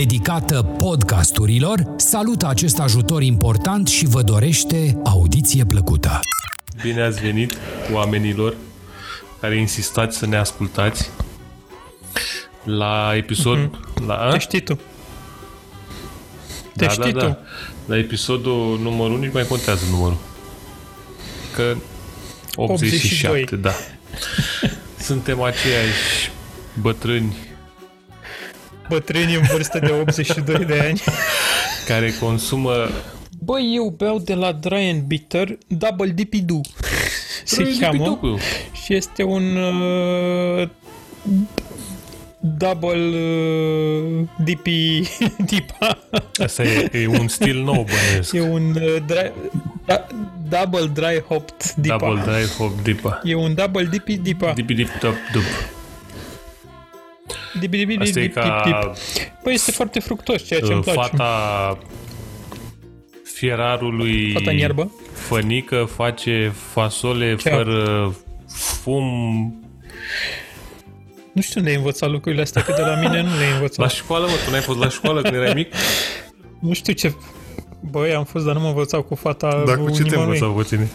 dedicată podcasturilor, salută acest ajutor important și vă dorește audiție plăcută. Bine ați venit, oamenilor care insistați să ne ascultați la episod... Mm-hmm. La, Te știi tu. Te da, știi da, da. tu. La episodul numărul nici mai contează numărul. Că 87, 82. da. Suntem aceiași bătrâni Bătrâni în vârstă de 82 de ani. care consumă Băi, eu beau de la Dry and Bitter Double Dippy Doo. Se cheamă. Piducu. Și este un uh, double uh, dippy dipa. Asta e, e un stil nou bănuiesc. E un uh, dry, da, double dry hopped dipa. Double dry hop dipa. E un double dippy dipa. Dipi dip top dup. Dipi dipi dip Asta e dip dip ca dip. Păi este foarte fructos, ceea ce îmi uh, place. fata fierarului Fata în iarbă. fănică face fasole Ce? fără fum Nu știu unde ai învățat lucrurile astea, că de la mine nu le-ai învățat. la școală, mă, tu n-ai fost la școală când erai mic? Nu știu ce... Băi, am fost, dar nu mă învățau cu fata Dar cu ce te nimănui. învățau pe tine?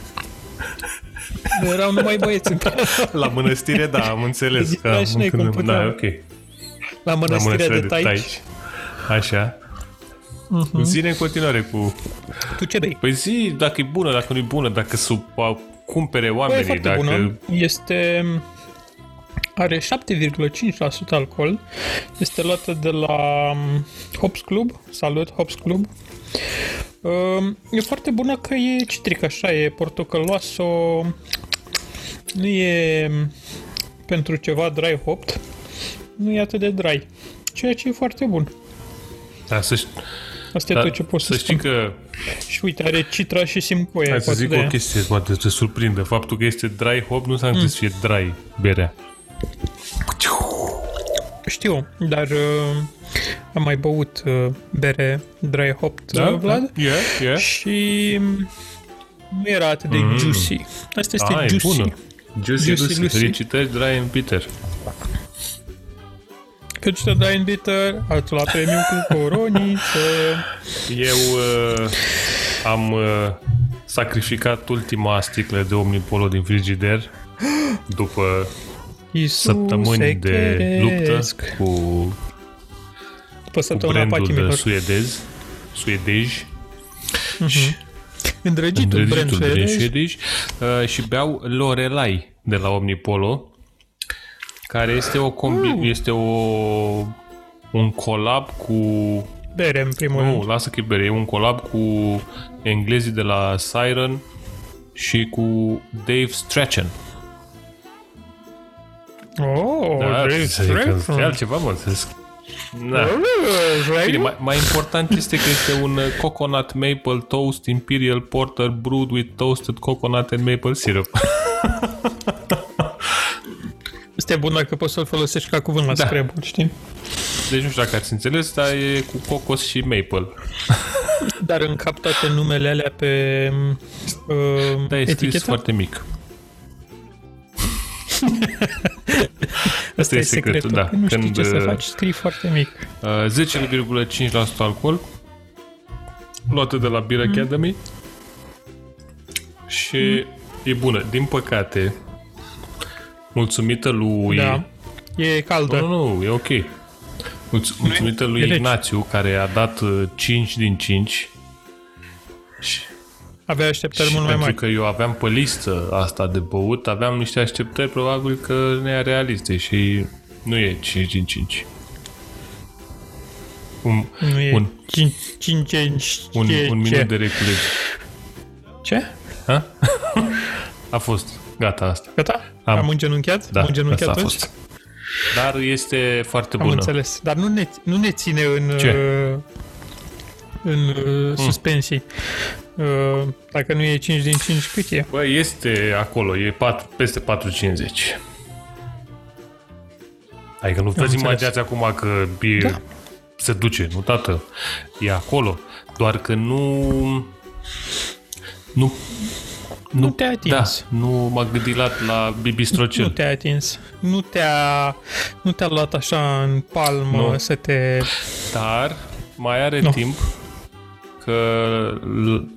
Erau numai băieți în La mănăstire, da, am înțeles. Zic, Că da, am și noi când- cum puteam. Da, ok. La La mănăstirea de taici. taici. Așa. Mhm. Zine în continuare cu... Tu ce bei? Păi zi dacă e bună, dacă nu e bună, dacă să o cumpere Băi, e oamenii, foarte dacă... bună. Este... Are 7,5% alcool. Este luată de la um, Hops Club. Salut, Hops Club. Um, E foarte bună că e citrică, așa, e portocăloasă. Nu e pentru ceva dry hopped. Nu e atât de dry. Ceea ce e foarte bun. Da, să, ș- Asta e da, tot ce pot să, să știi spun. că Și uite, are citra și simcoia. Hai să poate zic de o aia. chestie, poate te surprinde. Faptul că este dry hop nu înseamnă mm. să fie dry berea. Știu, dar uh, am mai băut uh, bere dry hopped, da? Vlad, Yeah, yeah. și um, nu era atât de Mm. juicy. Asta este Ah, e juicy. bună. Juicy, Juicy Lucy. Lucy. Felicitări, Dry and Peter. Căci de dry and bitter, ați luat premiu cu coroniță. Eu uh, am uh, sacrificat ultima sticlă de Omnipolo din frigider după Iisuse săptămâni de luptă cresc. cu, După cu săptămâna brandul pachimilor. suedez, suedej, Îndrăgitul brand îndrăgitul brand suedez. suedej uh, și beau Lorelai de la Omnipolo, care este o combi- Mm. este o un collab cu Bere, în primul nu, rând. lasă că e bere, e un collab cu englezii de la Siren și cu Dave Strachan. Oh, Da, Dave să zic că Strachan. e altceva, mă. să zic. Da. Oh, Bine, mai, mai important este că este un uh, coconut maple toast imperial porter brewed with toasted coconut and maple syrup. Este bun dacă poți să-l folosești ca cuvânt la Da. Scrabble, știi? Deci nu știu dacă ați înțeles, dar e cu cocos și maple. Dar încap toate numele alea pe uh, Da, e scris etichetă? foarte mic. Asta Asta e secretul, da. Nu știi Când, ce să uh, faci, scrii foarte mic. Uh, 10,5% alcool luată de la Beer Academy și e bună. Din păcate, mulțumită lui... Da. E caldă. Nu, nu, nu, e ok. Mulț- mulțumită e lui rece. Ignațiu, care a dat uh, 5 din 5 și, Avea așteptări și mult mai pentru mari. că eu aveam pe listă asta de băut, aveam niște așteptări probabil că nerealiste și nu e 5 din 5. Un, Nu e un- 5 5 un, ce, un ce? minut de reculegere. Ce? Ha? A fost. Gata asta. Gata? Am. Am, îngenunchiat? Da, Am îngenunchiat asta a toți? fost. Dar este foarte Am bună. înțeles. Dar nu ne, nu ne ține în, Ce? uh, în uh, suspensii. Uh, dacă nu e 5 din 5, cât e? Bă, este acolo, e 4, peste 450. Adică nu vă înțeles. imaginați acum că e, Da. se duce, nu tată. E acolo. Doar că nu... Nu... Nu te-a Da, atins. nu m-a gândit la, la Bibistrocel. Nu te-a atins. Nu te-a, nu te-a luat așa în palmă Nu. să te... Dar mai are Nu. timp că l-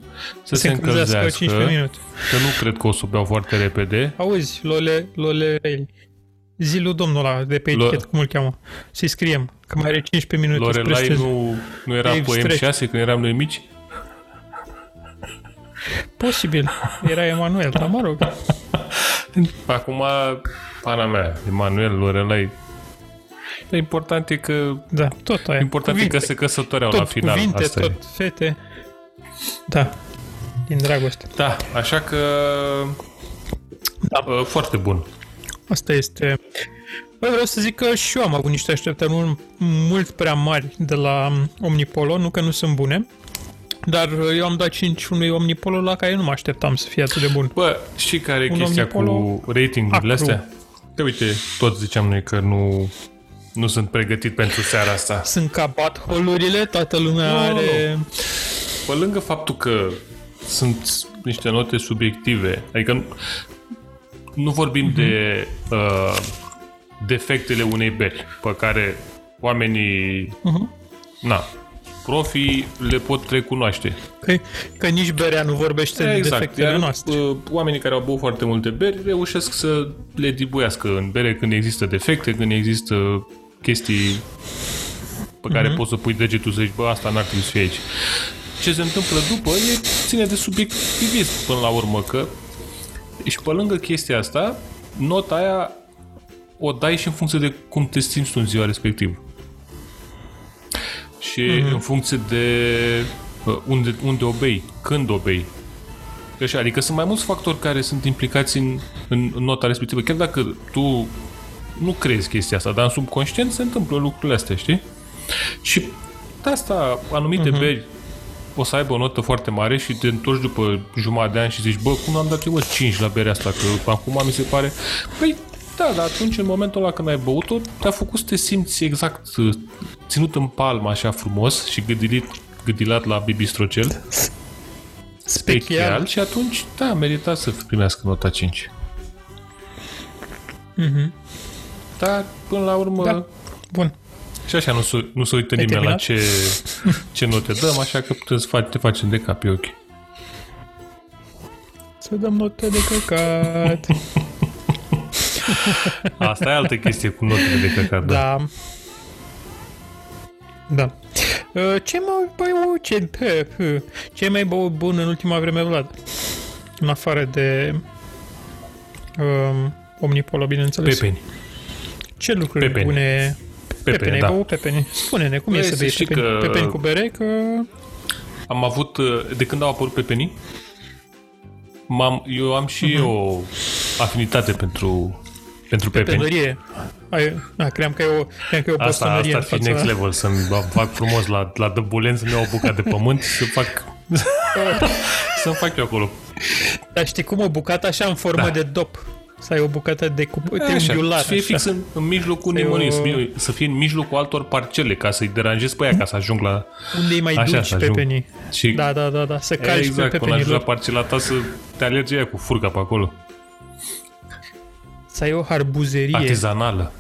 să se, se încălzească încălzească, 15 minute. că nu cred că o să o beau foarte repede. Auzi, Lole, Lole, zilul domnul ăla de pe Lo- etichetă, cum îl cheamă? Să-i scriem, că mai are 15 minute să Lorelai presteze. nu, nu era Dave pe Stretch. M6 când eram noi mici? Posibil, era Emanuel, dar mă rog. Acum, pana mea, Emanuel, Lorelai, dar important e că Da, tot aia. important cuvinte, e că se căsătoreau tot la final. cuvinte, Asta tot e. fete. Da, din dragoste. Da, așa că Da. uh, foarte bun. Asta este... Băi, vreau să zic că și eu am avut niște așteptări mult, mult prea mari de la um, Omnipolo, nu că nu sunt bune, dar uh, eu am dat 5 unui Omnipolo la care nu mă așteptam să fie atât de bun. Bă, știi care e Un chestia Omnipolo cu ratingurile acru. astea? Că uite, toți ziceam noi că nu, nu sunt pregătit pentru seara asta. Sunt ca holurile, toată lumea Nu, nu, are... Pe lângă faptul că sunt niște note subiective, adică nu, nu vorbim de uh, defectele unei beri pe care oamenii, Mhm. na, profii le pot recunoaște. Că, că nici berea nu vorbește de defectele iar, noastre. uh, oamenii care au băut foarte multe beri reușesc să le dibuiască în bere când există defecte, când există chestii pe care poți să pui degetul să zici, bă, asta n-ar trebui să fie aici. Ce se întâmplă după e ține de subiectivism până la urmă, că și pe lângă chestia asta, nota aia o dai și în funcție de cum te simți tu în ziua respectivă. Și mm-hmm. în funcție de uh, unde, unde o bei, când o bei. Așa, adică sunt mai mulți factori care sunt implicați în, în, în nota respectivă. Chiar dacă tu nu crezi chestia asta, dar în subconștient se întâmplă lucrurile astea, știi? Și de asta anumite uh-huh. beri o să aibă o notă foarte mare și te întorci după jumătate de ani și zici, bă, cum am dat eu bă, 5 la berea asta, că acum mi se pare... Păi, da, dar atunci, în momentul ăla când ai băut-o, te-a făcut să te simți exact uh, ținut în palmă așa frumos și gâdilit, gâdilat la bibistrocel, spechial, și atunci, da, merita să primească nota 5. Mhm. Dar, până la urmă, Da. Bun. Și așa nu se, nu se uită Ai nimeni la terminat? ce, ce note dăm, așa că putem să faci, te facem de cap, e ok. Să dăm note de căcat. Asta e altă chestie cu notele de căcat, da. da. Da. Uh, Ce mai băut, ce, pe, pe, ce mai băut bun în ultima vreme, Vlad? În afară de um, Omnipolo, bineînțeles. Pepeni. Ce lucruri Pepeni. bune... Pepene, Pepeni, ai da. băut pepeni. Spune-ne, cum Băi, e să să bei știi pepeni? că- Pepeni cu bere, că... Am avut, uh, de când au apărut pepenii, m-am, eu am și Mhm. eu o afinitate pentru, pentru pepeni. Pepenărie. Ai, a, cream că e o, cream că e o Asta, bostonărie asta ar în fi fața... next level, să-mi fac frumos la, la dăbulen, să-mi iau o bucată de pământ și să fac... să fac eu acolo. Dar știi cum o bucată așa în formă Da. de dop? Să ai o bucată de cu Așa, triunghiular. să fie așa. fix în, în mijlocul Să e nimănui, o- să, fie, să fie în mijlocul altor parcele, ca să-i deranjezi pe aia, ca să ajung la... Unde îi mai Așa, duci să ajung. pepenii? Și Da, da, da, da. Să calci exact, pe până ajungi la pepenilor. parcela ta să te alergi aia cu furca pe acolo. Să ai o harbuzerie Artizanală.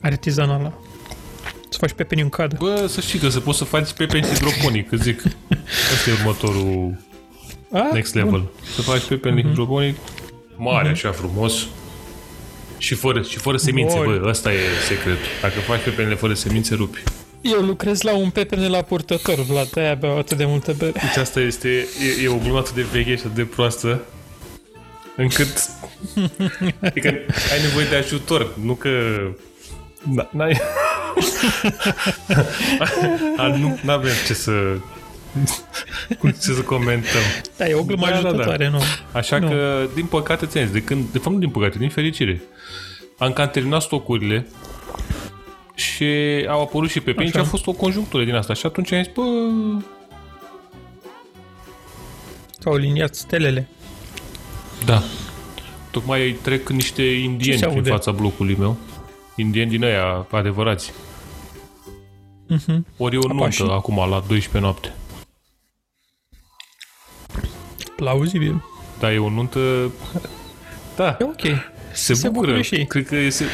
artizanală. Să faci pepenii în cadă. Bă, să știi că se poți să faci pepeni hidroponic, că zic. Asta e următorul A? next level. Bun. Să faci pepeni Mhm. hidroponic mare, așa frumos. Și fără, și fără semințe, Bun. bă, ăsta e secretul. Dacă faci pepenile fără semințe, rupi. Eu lucrez la un pepene la purtător, Vlad, de-aia beau atât de multă bere. Deci asta este, e, e o glumă atât de veche și atât de proastă, încât adică ai nevoie de ajutor, nu că... Da, n-ai... A, nu avem ce să... Cum ce să comentăm. Da, e o glumă Da, da, da. ajutătoare, nu? Așa Nu. că, din păcate, ți de când, de fapt nu din păcate, din fericire, am cam terminat stocurile și au apărut și pepeni și Așa. a fost o conjunctură din asta. Și atunci am zis, bă, Că au liniat stelele. da. Tocmai trec niște indieni se prin aude? fața blocului meu. Indieni din aia adevărați. Mhm. Ori e o nuntă Apașii? acum la 12 noapte. Plauzibil. Da, e o nuntă... Da, E ok. se, se bucură. bucură și ei. Cred că se,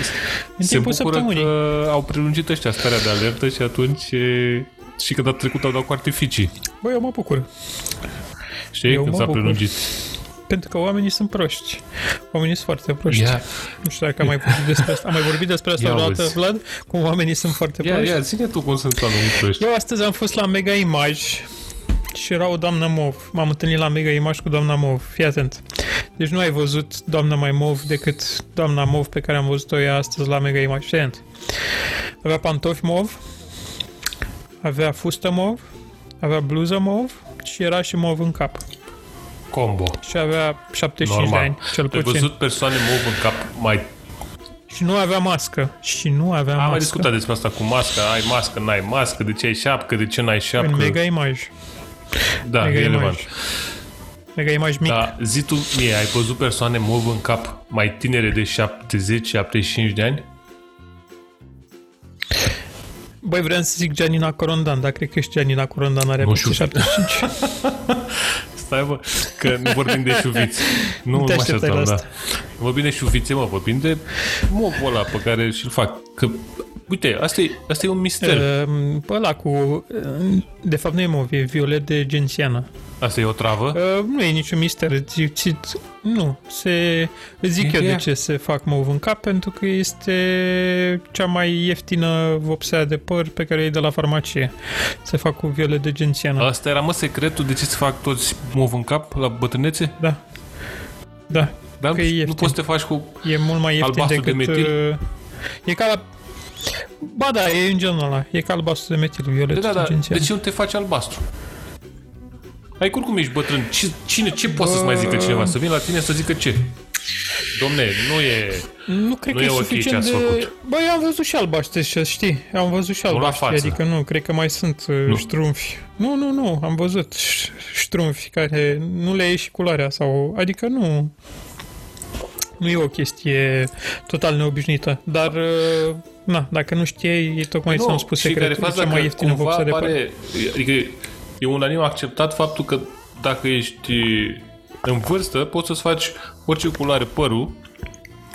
În se timpul bucură săptămânii. că au prelungit ăștia starea de alertă și atunci e, și că data trecută au dat cu artificii. Băi, eu mă bucur. Știi? Eu Când mă s-a bucur. prelungit. Pentru că oamenii sunt proști. Oamenii sunt foarte proști. Ia, Nu știu dacă am mai vorbit despre asta. Am mai vorbit despre asta Ia vreodată, auzi. Vlad? Cum oamenii sunt foarte ia, proști. ia, ține tu cum sunt oamenii proști. Eu astăzi am fost la Mega Image și era o doamnă mov. M-am întâlnit la Mega Image cu doamna mov. Fii atent. Deci nu ai văzut doamna mai mov decât doamna mov pe care am văzut-o eu astăzi la Mega Image. Fii atent. Avea pantofi mov, avea fustă mov, avea bluză mov și era și mov în cap. Combo. Și avea 75 Normal. de ani, cel Ai puțin. văzut persoane mov în cap mai... Și nu avea mască. Și nu avea Am mască. mai discutat despre asta cu masca, ai mască, n-ai mască, de ce ai șapcă, de ce n-ai șapcă. În Mega Image. Da, Mega e relevant. Image. Mega Image mic. Da, zi tu mie, ai văzut persoane mov în cap mai tinere de 70-75 de ani? Băi, vreau să zic Gianina Corondan, dar cred că și Gianina Corondan are Nu peste știu. 75. Stai, bă, că nu vorbim de șuviți. Nu, Nu te mă așteptai așteptam, la da. asta. Vorbim de șuvițe, mă, vorbim de movul ăla pe care și-l fac. Că, uite, asta e, asta e un mister. Uh, ăla cu... uh, De fapt nu e mov, e violet de gențiană. Asta e o travă. Uh, nu e niciun mister. Ți, ți, nu. Se, îți zic E eu de ea. ce se fac mov în cap, pentru că este cea mai ieftină vopsea de păr pe care o iei de la farmacie. Se fac cu violet de gențiană. Asta era, mă, secretul de ce se fac toți mov în cap la bătrânețe? Da. Da. Dar Că nu, e nu ieftin. poți să te faci cu... E mult mai ieftin Albastru de decât... metil? uh, E ca la... Ba da, e în genul ăla. E ca albastru de metil, violet Da, da, da. gențian. De ce nu te faci albastru? Ai oricum ești bătrân. Ce, cine, ce poate să-ți mai zică cineva? Să vină la tine să zică ce? Domne, nu e... Nu cred Nu că e e ok suficient ce de... ați făcut. Băi, eu am văzut și albaștri, și știi? Am văzut și la albaștri, față. adică nu, cred că mai sunt Nu. nu. ștrumfi. Nu, nu, nu, am văzut ș- ștrumfi care nu le ieși culoarea sau... Adică nu... Nu e o chestie total neobișnuită, dar... uh, Na, dacă nu știai, e tocmai nu, ți-am spus și care secretul, e faza cea mai că ieftină cumva vopsea de păr. pare, Adică e unanim acceptat faptul că dacă ești în vârstă, poți să-ți faci orice culoare părul,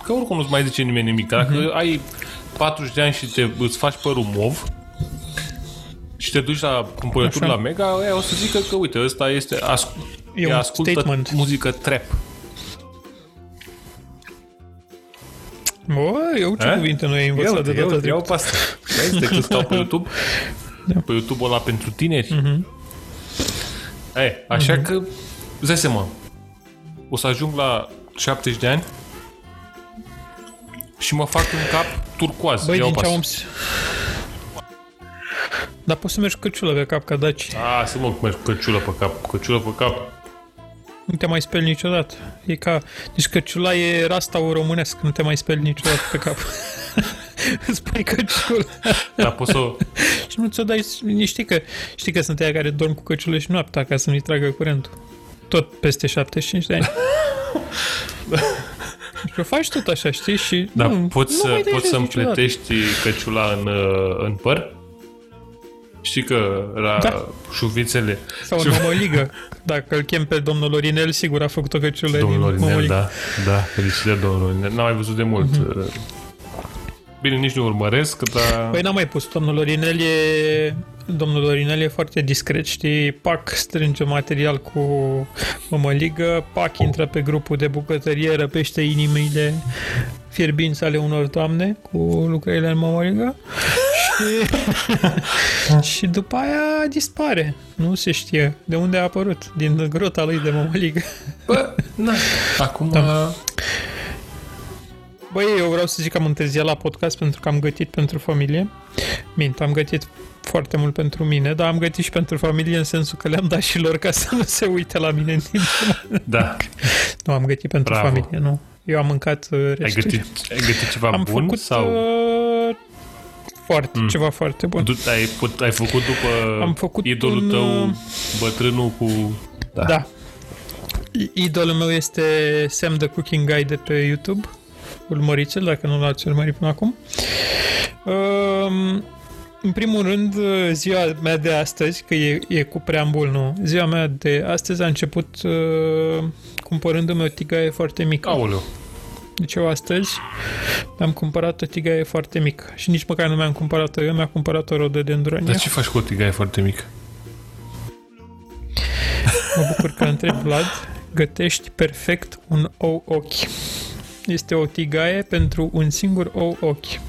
că oricum nu-ți mai zice nimeni nimic. Dacă Mhm. ai 40 de ani și te, îți faci părul mov, și te duci la cumpărături Așa. la Mega, aia o să zică că, uite, ăsta este, asc- E un ascultă statement. muzică trap. Bă, eu ce Eh? cuvinte nu ai învățat de eu, data eu, trecută. pe asta. Este că stau pe YouTube. Da. Pe YouTube ăla pentru tineri. Mhm. E, așa că, îți dai seama, o să ajung la 70 de ani și mă fac în cap turcoaz. Băi, Iau din ce pas. am... Dar poți să mergi cu căciulă pe cap ca daci. A, să mă merg cu căciulă pe cap. Căciulă pe cap. Nu te mai speli niciodată. E ca... Deci căciula e rastaul românesc. Nu te mai speli niciodată pe cap. Îți pui căciulă. Dar poți să... și nu ți-o dai... Știi că, știi că sunt aia care dorm cu căciulă și noaptea ca să nu-i tragă curentul. Tot peste 75 de ani. și o faci tot așa, știi? Și Dar nu, poți, nu mai să, dai poți jos să-mi niciodată. plătești căciula în, uh, în păr? Știi că la Da. șuvițele... Sau în mămăligă. Dacă îl chem pe domnul Lorinel, sigur a făcut o căciulă Domnul din Lorinel, mămăligă. da, da, felicitări domnul Lorinel. N-am mai văzut de mult. Mhm. Bine, nici nu urmăresc, dar... Păi n-am mai pus. Domnul Lorinel e... Domnul Lorinel e foarte discret, știi? Pac strânge material cu mămăligă, Pac intră pe grupul de bucătărie, răpește inimile fierbinți ale unor doamne cu lucrările în mămăligă și, și după aia dispare. Nu se știe de unde a apărut, din grota lui de mămăligă. Bă, na. Acum... Da. Băi, eu vreau să zic că am întârziat la podcast pentru că am gătit pentru familie. Mint, am gătit foarte mult pentru mine, dar am gătit și pentru familie în sensul că le-am dat și lor ca să nu se uite la mine în timp. Da. Nu, am gătit pentru Bravo. familie, nu. Eu am mâncat uh, Ai resturi. gătit, ai gătit ceva am bun făcut sau uh, foarte, Mm. ceva foarte bun. du- ai, put- ai făcut după Am făcut idolul un, tău, uh, bătrânul cu... Da. Da. I- Idolul meu este Sam the Cooking Guy de pe YouTube. Urmăriți-l dacă nu l-ați urmărit până acum. Um, în primul rând, ziua mea de astăzi, că e, e cu preambul, nu. Ziua mea de astăzi a început uh, cumpărându-mi o tigaie foarte mică. Aoleu. Deci eu astăzi mi-am cumpărat o tigaie foarte mică. Și nici măcar nu mi-am cumpărat-o eu, mi-a cumpărat o rodă de înduranie. Dar ce faci cu o tigaie foarte mică? Mă bucur că întreb, Vlad. Gătești perfect un ou ochi. Este o tigaie pentru un singur ou ochi.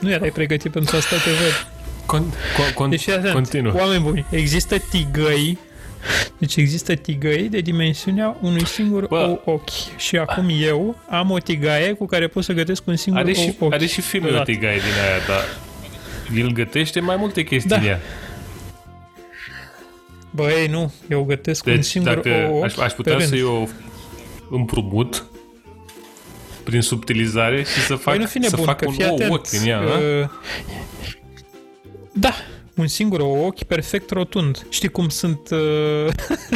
Nu erai pregătit pentru asta, te văd. Con, con, con, Deci, fii atent. continuă. Oameni buni, există tigăi deci există tigăi de dimensiunea unui singur Bă. ou ochi. Și acum eu am o tigaie cu care pot să gătesc un singur Are și, ou ochi. are și filmul o Odată. tigaie din aia, dar el gătește mai multe chestii Da. în ea. Băi, nu, eu gătesc un Deci singur dacă ou ochi aș, aș pe putea rând. să-i o împrumut prin subtilizare și să fac, Păi nu fi să nebun, fac că un fii ou atent. ochi în ea, da? uh, da, un singur ochi perfect rotund. Știi cum sunt uh,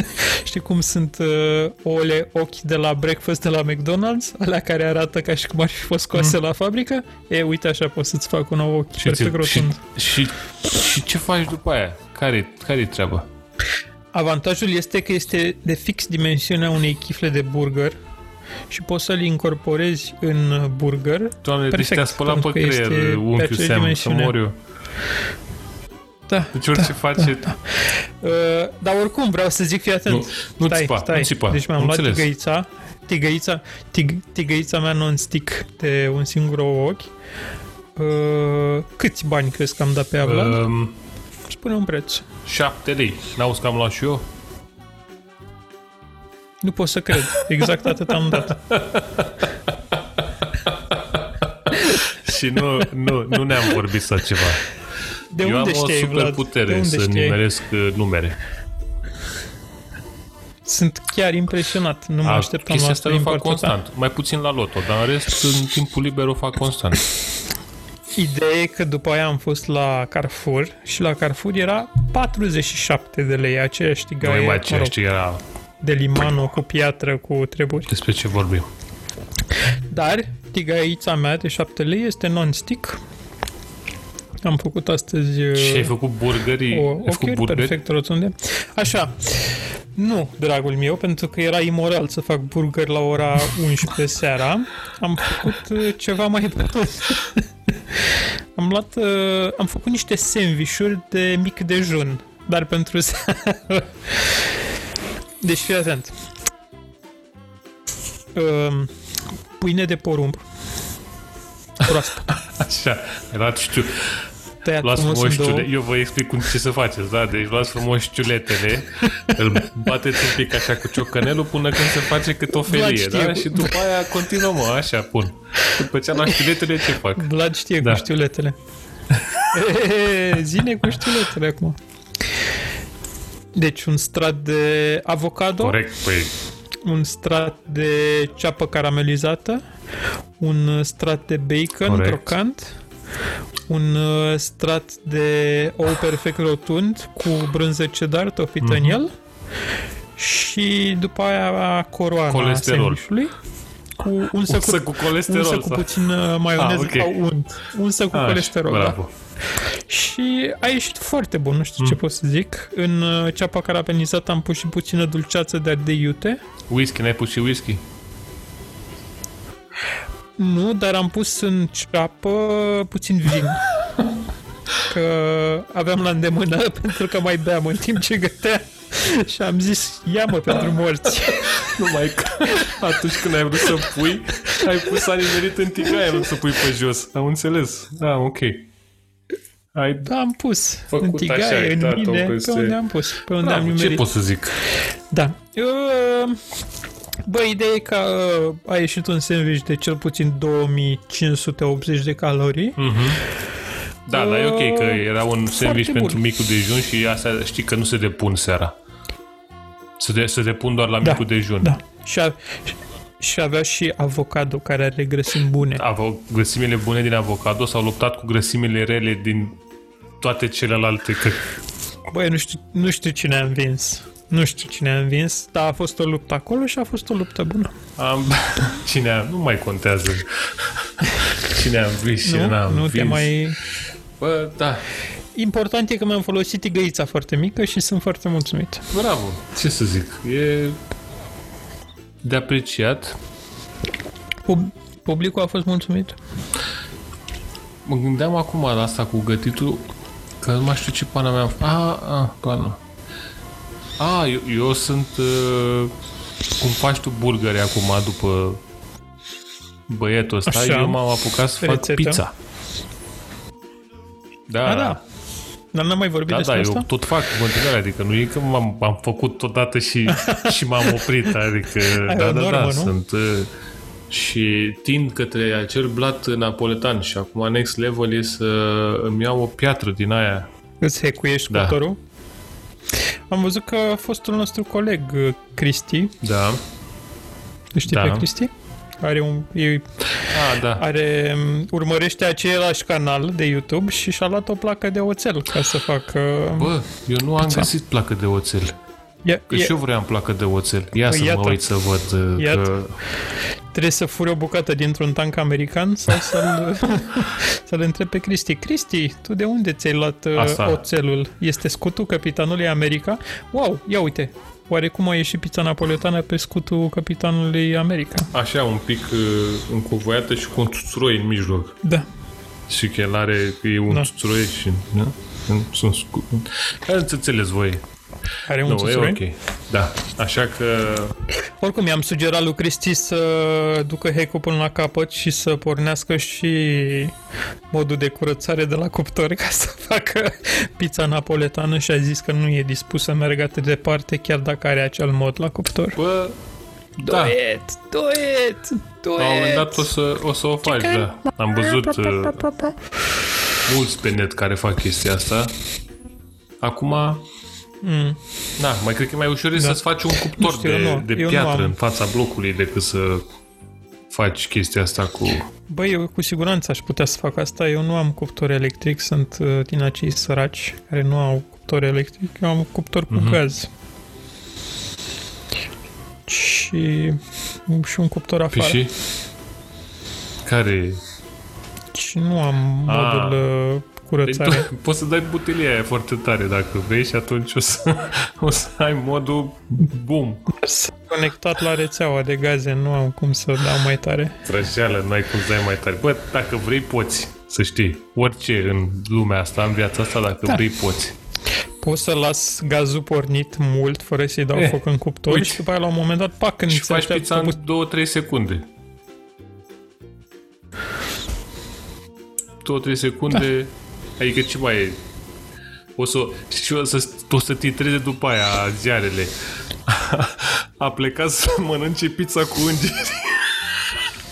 știi cum sunt uh, ouăle ochi de la breakfast de la McDonald's? Alea care arată ca și cum ar fi fost scoase la fabrică? E, uite așa poți să-ți fac un ou ochi Și, perfect ți- și, rotund. și, și ce faci după aia? Care, care-i treaba? Avantajul este că este de fix dimensiunea unei chifle de burger și poți să-l incorporezi în burger. Doamne, Perfect, deci te-a spălat pe pentru că creier, este pe unchiul aceeași Sam, să dimensiune. mor eu. Da, Deci orice face... Uh, dar oricum vreau să zic, fii atent. Nu, nu stai, țipa, stai. nu țipa. Deci mi-am Am luat înțeles. tigăița, tigăița, tig, tigăița mea non-stick de un singur ochi. Uh, câți bani crezi că am dat pe ea, Vlad? Uh, Um, Spune un preț. 7 lei. N-auzi că am luat și eu? Nu pot să cred. Exact atât am dat. Și nu, nu, nu ne-am vorbit sau ceva. De eu unde am o știai, super Vlad? putere de unde să știai? nimeresc uh, numere. Sunt chiar impresionat. Nu mă A, așteptam la chestia asta asta o din fac partea ta. constant. Mai puțin la loto, dar în rest, în timpul liber o fac constant. Ideea e că după aia am fost la Carrefour și la Carrefour era 47 de lei, aceeași Nu tigaie, mai mă aceeași rog, ce era. de limano cu piatră, cu treburi. Despre ce vorbim. Dar tigaița mea de 7 lei este non-stick. Am făcut astăzi uh, Și ai făcut burgerii? o ai făcut ochiuri burgeri? perfect rotunde. Așa, nu, dragul meu, pentru că era imoral să fac burger la ora 11 seara. Am făcut uh, ceva mai bun. am luat, uh, am făcut niște sandvișuri de mic dejun, dar pentru seara. Deci fii atent. Um, pâine de porumb. Proaspăt. Așa, luați știu, Tăiat luați frumos frumos în două. ciule, eu vă explic cum ce să faceți, da? Deci luați frumos ciuletele, îl bateți un pic așa cu ciocănelul până când se face cât o felie, știe. da? Și după aia continuăm, mă, așa, pun. După ce am luat ciuletele, ce fac? Vlad știe Da. cu știuletele. E, Zine cu știuletele acum. Deci un strat de avocado, Corect, păi, un strat de ceapă caramelizată, un strat de bacon Corect. crocant, un uh, strat de ou perfect rotund cu brânză cedar topită în Mhm. el și după aia coroana Colesterol. sandvișului cu unsă unsă cu, cu colesterol. unsă cu sau- puțin uh, maioneză Ah, ok. sau unt. Unsă cu Așa, colesterol, da. bravo. Și a ieșit foarte bun, nu știu ce Mm. pot să zic. În uh, ceapa caramelizată am pus și puțină dulceață de ardei iute. Whisky, n-ai pus și whisky? Nu, dar am pus în ceapă puțin vin. Că aveam la îndemână pentru că mai beam în timp ce gătea și am zis, ia-mă pentru morți. Numai că atunci când ai vrut să pui, ai pus animerit în tigaie în loc să pui pe jos. Am înțeles. Da, ok. Ai Da, am pus Făcut în așa, tigaie, ai în dat-o mine, pe peste- unde am pus, pe unde am Bravo, ce nimerit. pot să zic? Da. Uh, Bă, ideea e că uh, a ieșit un sandwich de cel puțin 2580 de calorii. Mm-hmm. Da, dar e ok că era un sandwich bun. pentru micul dejun și astea știi că nu se depun seara. Se, de, se depun doar la Da, micul dejun. Da. Și, a, Și avea și avocado care are grăsimi bune. Aveau grăsimile bune din avocado, s-au luptat cu grăsimile rele din toate celelalte. Că... Băi, nu știu, nu știu cine a învins. Nu știu cine a învins, dar a fost o luptă acolo și a fost o luptă bună. Am... Cine a... Nu mai contează. Cine a învins și Nu, n-a nu învins. te mai... Bă, da. Important e că mi-am folosit tigăița foarte mică și sunt foarte mulțumit. Bravo. Ce să zic? E de apreciat. Pub- publicul a fost mulțumit. Mă gândeam acum la asta cu gătitul, că nu mai știu ce pana mea am... A, a, pana. A, eu, eu sunt... Uh, cum faci tu burgeri acum după băietul ăsta, Așa. eu m-am apucat să fac Rețetă. pizza. Da, A, da. Dar n-am mai vorbit Da, despre da, asta? eu tot fac în continuare, adică nu e că m-am am făcut odată și, și m-am oprit, adică Ai da, o da, normă, da, nu? sunt uh, și tind către acel blat napoletan și acum next level e să îmi iau o piatră din aia. Îți hecuiești Da. cuptorul? Am văzut că fostul nostru coleg, Cristi, Da. îl știi Da. pe Cristi? Are un, e, Ah, da. are, urmărește același canal de YouTube și și-a luat o placă de oțel ca să facă... Bă, eu nu am Pizza. găsit placă de oțel. e, Că e, și eu vreau placă de oțel. Ia Păi să iată. mă uit să văd uh, Iată. că... trebuie să furi o bucată dintr-un tank american sau să-l, să-l întrebi pe Cristi. Cristi, tu de unde ți-ai luat uh, Asta. oțelul? Este scutul capitanului America? Wow, ia uite! Oare cum a ieșit pizza napoletană pe scutul capitanului America? Așa, un pic uh, încovoiată și cu un țuțuroi în mijloc. Da. Și că el are, că e un Da. da. țuțuroi și... Da? Sunt scu... Care ați înțeles voi? Are un Nu, e țuțuroi? ok. Da. Așa că... Oricum, i-am sugerat lui Cristi să ducă hack până la capăt și să pornească și modul de curățare de la cuptor ca să facă pizza napoletană și a zis că nu e dispus să meargă atât de departe chiar dacă are acel mod la cuptor. Bă, Do da. it! Do it! Do La un moment it! dat o să, o să o faci, da. Am văzut uh, mulți pe net care fac chestia asta. Acum, Mm. na, mai cred că e mai ușor Da. să-ți faci un cuptor Nu știu, eu de, nu- de eu nu piatră am. în fața blocului decât să faci chestia asta cu... Băi, eu cu siguranță aș putea să fac asta. Eu nu am cuptor electric, sunt uh, din acei săraci care nu au cuptor electric. Eu am cuptor cu Mhm. gaz. Și, și un cuptor Păi afară. și? Care Și nu am Ah. modul uh, Păi curățare. tu, poți să dai butelia aia foarte tare dacă vrei și atunci o să, o să ai modul boom. Sunt conectat la rețeaua de gaze, nu am cum să dau mai tare. Trăjeală, nu ai cum să dai mai tare. Bă, dacă vrei, poți, să știi. Orice în lumea asta, în viața asta, dacă Da. vrei, poți. Pot să las gazul pornit mult fără să-i dau Eh, foc în cuptor uite. și după aia la un moment dat, pac, când Și se faci așteaptă pizza pus- în 2-3 secunde. 2-3 secunde, adică ce mai e? O să, și o să, o să titreze după aia ziarele. A plecat să mănânce pizza cu îngeri.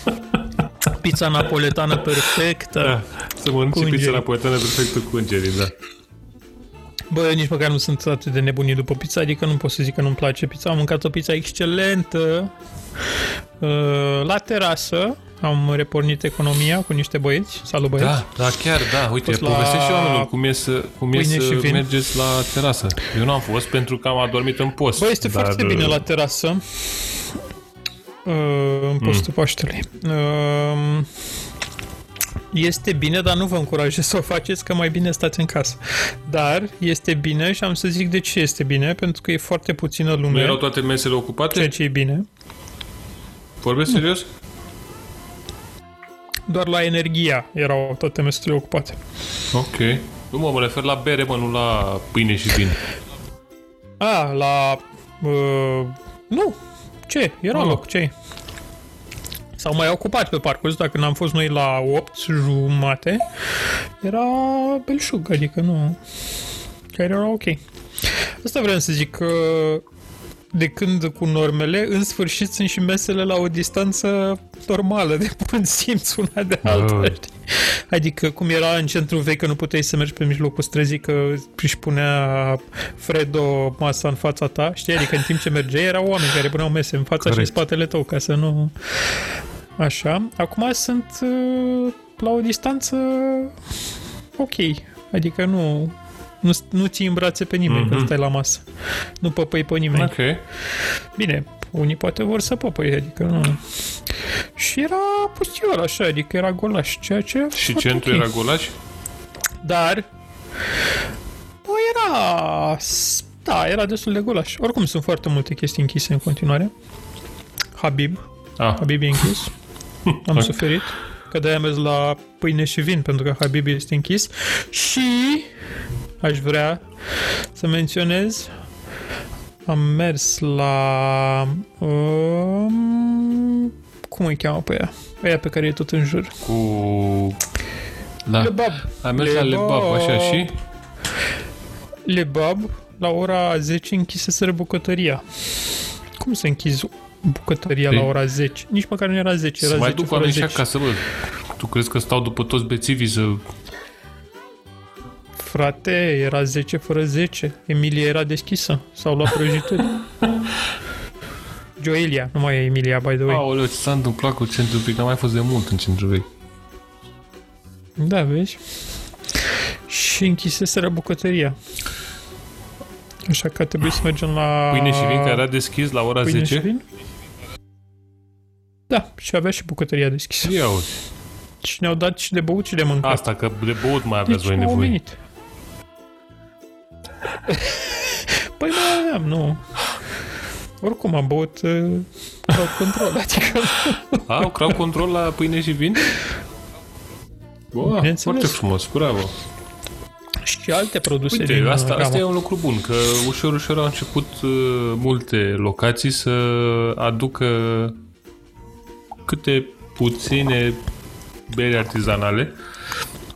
pizza napoletană perfectă. Da, să mănânce Cu pizza îngeri. napoletană perfectă cu îngerii, da. Bă, nici măcar nu sunt atât de nebunit după pizza, adică nu pot să zic că nu-mi place pizza. Am mâncat o pizza excelentă uh, la terasă. Am repornit economia cu niște băieți. Salut băieți! Da, da, chiar, da. Uite, Fost la povestește și oamenilor cum e să, cum e pâine și să vin. mergeți la terasă. Eu nu am fost pentru că am adormit în post. Bă, este dar, foarte bine uh, la terasă. Uh, în postul mm. Paștelui. Uh, este bine, dar nu vă încurajez să o faceți, că mai bine stați în casă. Dar este bine și am să zic de ce este bine, pentru că e foarte puțină Nu lume, erau toate mesele ocupate? ceea ce e bine. Vorbesc serios? Doar la energia erau toate mesele ocupate. Ok. Nu mă, mă refer la bere, mă, nu la pâine și vin. A, la... Uh, nu, ce? Era Ah. loc, ce S-au mai ocupat pe parcurs, dacă n-am fost noi la 8 jumate, era belșug, adică nu... Chiar era ok. Asta vreau să zic că de când cu normele, în sfârșit sunt și mesele la o distanță normală, de bun simț una de alta, Ah. știi? Adică cum era în centru vechi că nu puteai să mergi pe mijlocul străzii că își punea Fredo masa în fața ta, știi? Adică în timp ce mergeai erau oameni care puneau mese în fața și în Corect. spatele tău ca să nu... Așa. Acum sunt uh, la o distanță ok. Adică nu, nu, nu ții în brațe pe nimeni mm-hmm. când Mhm. stai la masă. Nu păpăi pe nimeni. Ok. Bine, unii poate vor să păpăi, adică nu... Și era pustior așa, adică era golaș, ceea ce... a Și fost centru ok. era golaș? Dar... Bă, era... Da, era destul de golaș. Oricum sunt foarte multe chestii închise în continuare. Habib. Ah, Habib e închis. Am Ok. suferit. Că de-aia am mers la pâine și vin, pentru că Habib este închis. Și aș vrea să menționez am mers la... Um, cum îi cheamă pe ea? Aia pe care e tot în jur. cu... Da. Lebab. Am mers la Lebab, așa și... Lebab, la ora 10 închiseseră bucătăria. Cum să închizi bucătăria Păi- la ora 10? Nici măcar nu era 10, era Să mai 10 duc fără oamenii și 10. acasă, bă. Tu crezi că stau după toți bețivii să... Frate, era 10 fără 10. Emilia era deschisă. S-au luat prăjituri. Joelia, nu mai e Emilia, by the way. Aoleu, ce s-a întâmplat cu centru vechi? N-am mai fost de mult în centru vechi. Da, vezi? Și închiseseră bucătăria. Așa că trebuie să mergem la... Pâine și vin care era deschis la ora Pâine 10? și vin? Da, și avea și bucătăria deschisă. Ia uite. Și ne-au dat și de băut și de mâncat. Asta, că de băut mai aveați deci voi au nevoie. venit. păi mai aveam, nu. Oricum am băut uh, crowd control, adică Au crowd control la pâine și vin? Bă, Bineînțeles. foarte frumos, bravo. și alte produse Uite, din asta, uh, asta e gamă. un lucru bun, că ușor, ușor au început uh, multe locații să aducă câte puține beri artizanale,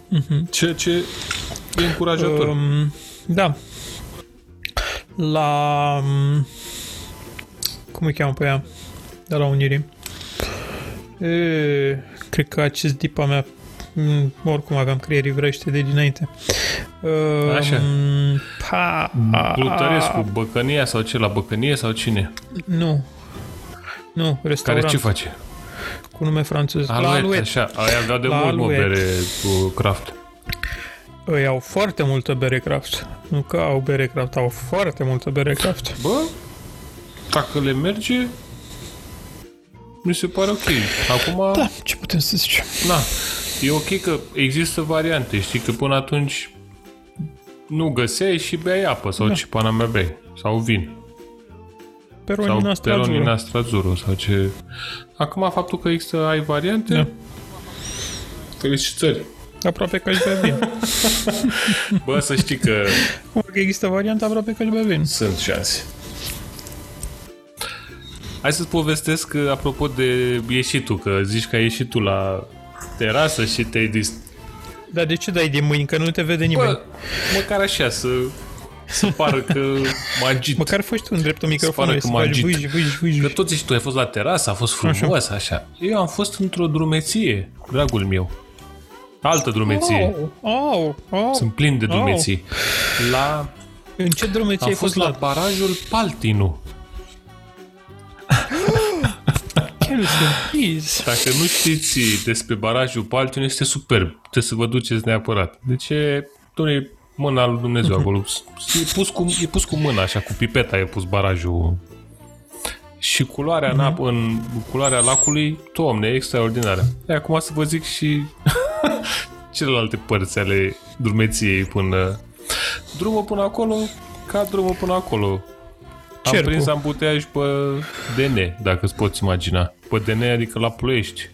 Mhm. ceea ce e încurajator. Um, da. La... um, Cum îi cheamă pe ea? De la Unirii. E, cred că acest dipa mea mm, oricum aveam creierii vrește de dinainte. Um, Așa. Pa, Plutărescu, Băcănia sau ce? La Băcănie sau cine? Nu. Nu, Care restaurant ce face? cu nume francez. la Aluet, Aluet. așa. Aia avea de La mult, mă, Aluet. bere cu craft. Ei au foarte multă bere craft. Nu că au bere craft, au foarte multă bere craft. Bă, dacă le merge, mi se pare ok. Acum, Da, ce putem să zicem? na, e ok că există variante. Știi că până atunci nu găseai și beai apă sau Da. ce pana mea bei. Sau vin. Peronina sau peronina Strasbourg. strazuro sau ce... Acum faptul că există ai variante, Da. felicitări. Aproape că își bea vin. Bă, să știi că Cum că există varianta, aproape că își bea vin. Sunt șanse. Hai să-ți povestesc uh, apropo de ieșitul, că zici că ai ieșit tu la terasă și te-ai dis... Dar de ce dai din mâini? Că nu te vede nimeni. Bă, măcar așa, să, să pară că mă agit. Măcar faci tu în dreptul microfonului că să mă faci agit. vâji, vâji, vâji. Că tot zici, tu ai fost la terasă, a fost frumos, așa. așa. Eu am fost într-o drumeție, dragul meu. Altă drumeție. Oh, oh, oh. Sunt plin de drumeții. La... În ce drumeție Am ai fost fost la la barajul Paltinu. Quel surprise. Dacă nu știți despre barajul Paltinu, este superb. Trebuie să vă duceți neapărat. Deci e, domnule, mâna lui Dumnezeu acolo. E pus, cu, e pus cu mâna, așa, cu pipeta e pus barajul. Și culoarea, în apă, în culoarea lacului, domne, e extraordinară. E, acum să vă zic și celelalte părți ale drumeției până... Drumul până acolo, ca drumul până acolo. Am Cercul. prins ambuteaj pe DN, dacă îți poți imagina. Pe DN, adică la Ploiești.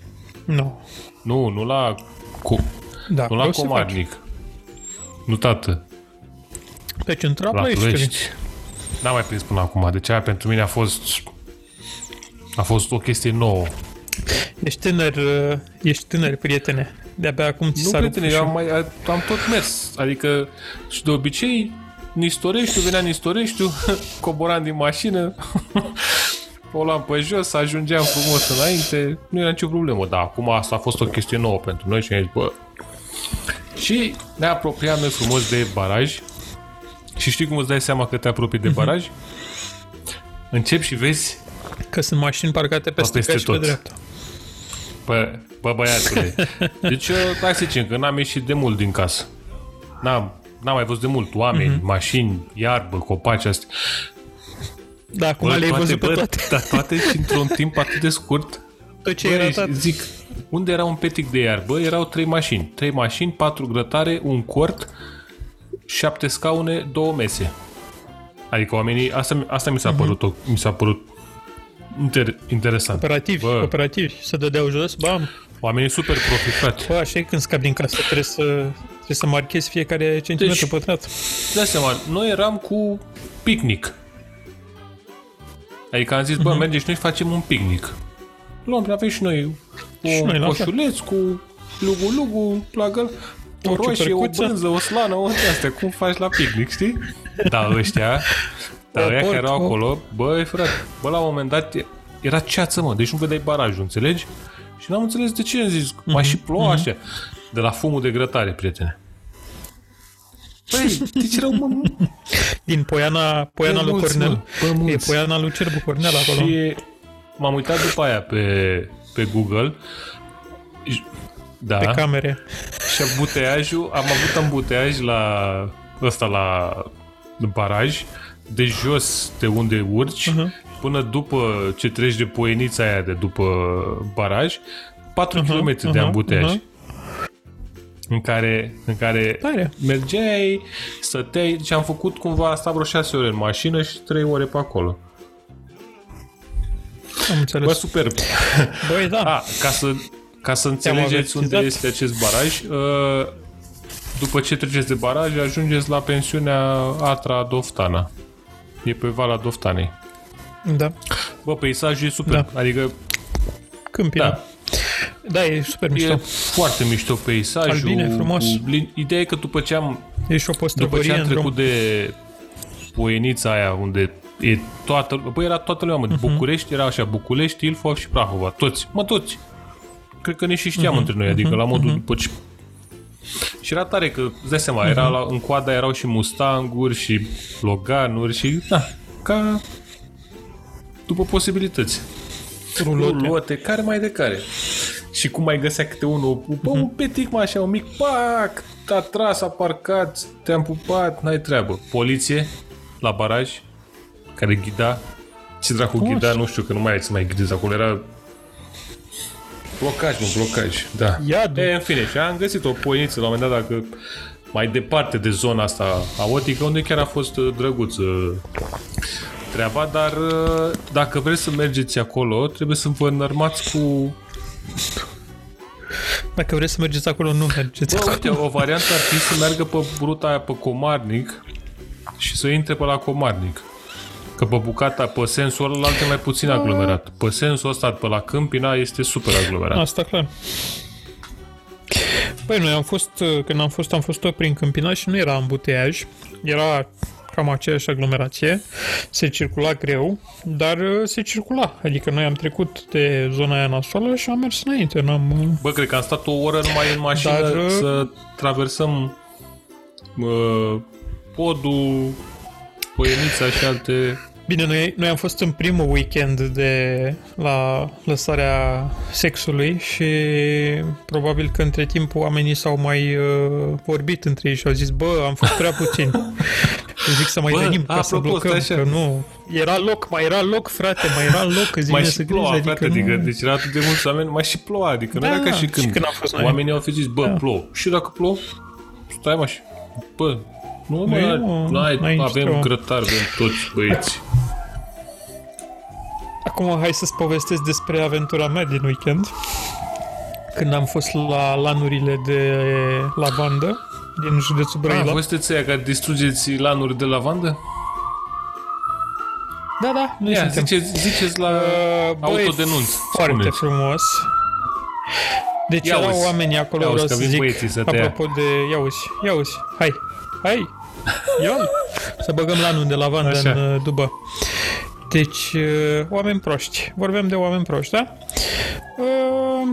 Nu. Nu, nu la, cu, Da, nu la o să Comarnic. Nu, tată. faci. Deci între La Ploiești. Ploiești. N-am mai prins până acum. Deci aia pentru mine a fost... A fost o chestie nouă. Ești tânăr, uh, ești tânăr, prietene. De-abia acum ți Nu, s-a rupt prietene, eu am, ușa. mai, am tot mers. Adică, și de obicei, Nistoreștiu, venea Nistoreștiu, coboram din mașină, o luam pe jos, ajungeam frumos înainte, nu era nicio problemă, dar acum asta a fost o chestie nouă pentru noi și am zis, bă... Și ne apropiam noi frumos de baraj și știi cum îți dai seama că te apropii de baraj? Încep și vezi Că sunt mașini parcate peste, peste peste și pe tot. dreapta. Bă, bă băiatule. Deci, eu, hai să zicem că n-am ieșit de mult din casă. N-am, n-am mai văzut de mult oameni, mm-hmm. mașini, iarbă, copaci astea. Da, acum le-ai văzut pe toate. Dar toate și într-un timp atât de scurt. Tot ce Bă, ai ratat. zic, unde era un petic de iarbă, erau trei mașini. Trei mașini, patru grătare, un cort, șapte scaune, două mese. Adică oamenii, asta, asta mi s-a Mhm. părut, o- mi s-a părut inter, interesant. Operativi, Bă. operativi. Se dădeau jos, bam. Oamenii super profitați. Bă, așa e când scapi din casă. Trebuie să, trebuie să marchezi fiecare centimetru Deci- pătrat. Dai seama, noi eram cu picnic. Adică am zis, bă, Mhm. mergem și noi facem un picnic. Luăm, avem și noi Și un noi la fel. coșuleț cu lugu-lugu, plagă, o O roșie, o ciupercuță. brânză, o slană, o astea, cum faci la picnic, știi? Da, ăștia, da, O ăia care port, erau o- acolo, băi, frate, bă, la un moment dat era ceață, mă, deci nu vedeai barajul, înțelegi? Și n-am înțeles de ce am zis, mai Mhm, și ploua așa, de la fumul de grătare, prietene. Băi, deci erau, mă, Din Poiana, Poiana lui mulți, Cornel. mă, bă, E mulți. Poiana lui Cerbu Cornel acolo. Și m-am uitat după aia pe, pe Google. Și- Da. Pe camere. și buteajul, am avut ambuteaj la ăsta la baraj, de jos de unde urci, uh-huh. Până după ce treci de poienița aia de după baraj, 4 Uh-huh, km de uh-huh, ambuteaj. uh-huh. În care, în care Tare. mergeai, stăteai, deci am făcut cumva, asta vreo 6 ore în mașină și 3 ore pe acolo. Am înțeles. Bă, superb. Băi, da. A, ca să, ca să înțelegeți unde avertizat. este acest baraj, uh, după ce treceți de baraj, ajungeți la pensiunea Atra Doftana. E pe Vala Doftanei. Da. Bă, peisajul e super. Da. Adică, Câmpina. da, Da, e super mișto. e foarte mișto peisajul. Albine, frumos. cu lin- Ideea e că după ce am, E și o după ce postrăvărie am în drum. trecut de poienița aia unde e toată, bă, era toată lumea, mă, Mhm. București, era așa, București, Ilfov și Prahova, toți, mă, toți. Cred că ne și știam Mhm. între noi, adică la modul după ce... Și era tare că, îți dai seama, Mhm. era la, în coada erau și Mustanguri și Loganuri și, da, ca după posibilități. Rulote. Rulote, care mai de care. Și cum mai găsea câte unul, bă, un petic, mă, așa, un mic, pac, a tras, a parcat, te-am pupat, n-ai treabă. Poliție, la baraj, care ghida, ce dracu Frumos. ghida, nu știu, că nu mai ai să mai ghidezi acolo, era blocaj, mă, blocaj, da. Iadul. E, în fine, și am găsit o poieniță la un moment dat, dacă mai departe de zona asta aotică, unde chiar a fost uh, drăguț uh, treaba, dar uh, dacă vreți să mergeți acolo, trebuie să vă înărmați cu... Dacă vreți să mergeți acolo, nu mergeți Bă, acolo. uite, o variantă ar fi să meargă pe ruta aia pe Comarnic și să intre pe la Comarnic. Că pe bucata, pe sensul ăla e mai puțin aglomerat. Pe sensul ăsta, pe la Câmpina, este super aglomerat. Asta clar. Păi noi am fost, când am fost, am fost tot prin Câmpina și nu era ambuteiaj. Era cam aceeași aglomerație. Se circula greu, dar uh, se circula. Adică noi am trecut de zona aia nasoală și am mers înainte. N-am... uh, Bă, cred că am stat o oră numai în mașină Dar, uh, să traversăm uh, podul, Poienița și alte... Bine, noi, noi am fost în primul weekend de la lăsarea sexului și probabil că între timp oamenii s-au mai uh, vorbit între ei și au zis, bă, am fost prea puțini. Eu zic să mai Bă, venim ca să apropo, blocăm, stai așa. că nu. Era loc, mai era loc, frate, mai era loc, că Mai zine și să ploua, grize, frate, adică, adică, nu... deci era atât de mulți oameni, mai și ploua, adică nu Da, era ca și și când, când am fost noi. oamenii au fi zis, bă, Da. plouă. Și dacă plouă, stai mă și, bă, nu, Nu, mai, nu, n-ai, n-ai nici avem treabă. grătar, avem toți băieți. Acum hai să-ți povestesc despre aventura mea din weekend. Când am fost la lanurile de lavandă din județul Ah, Brăila. voi sunteți aia care distrugeți lanuri de lavandă? Da, da, noi Ia, suntem. ziceți, ziceți la Uh, băi, autodenunț. Foarte spuneți. frumos. Deci Ia erau uzi. oamenii acolo, Ia uzi vreau că să vin zic, băieții să te ia. apropo de... Ia uzi, ia uzi, hai, hai, Iol, să băgăm lanul de lavandă Așa. în uh, dubă. Deci, uh, oameni proști. Vorbeam de oameni proști, da? Uh,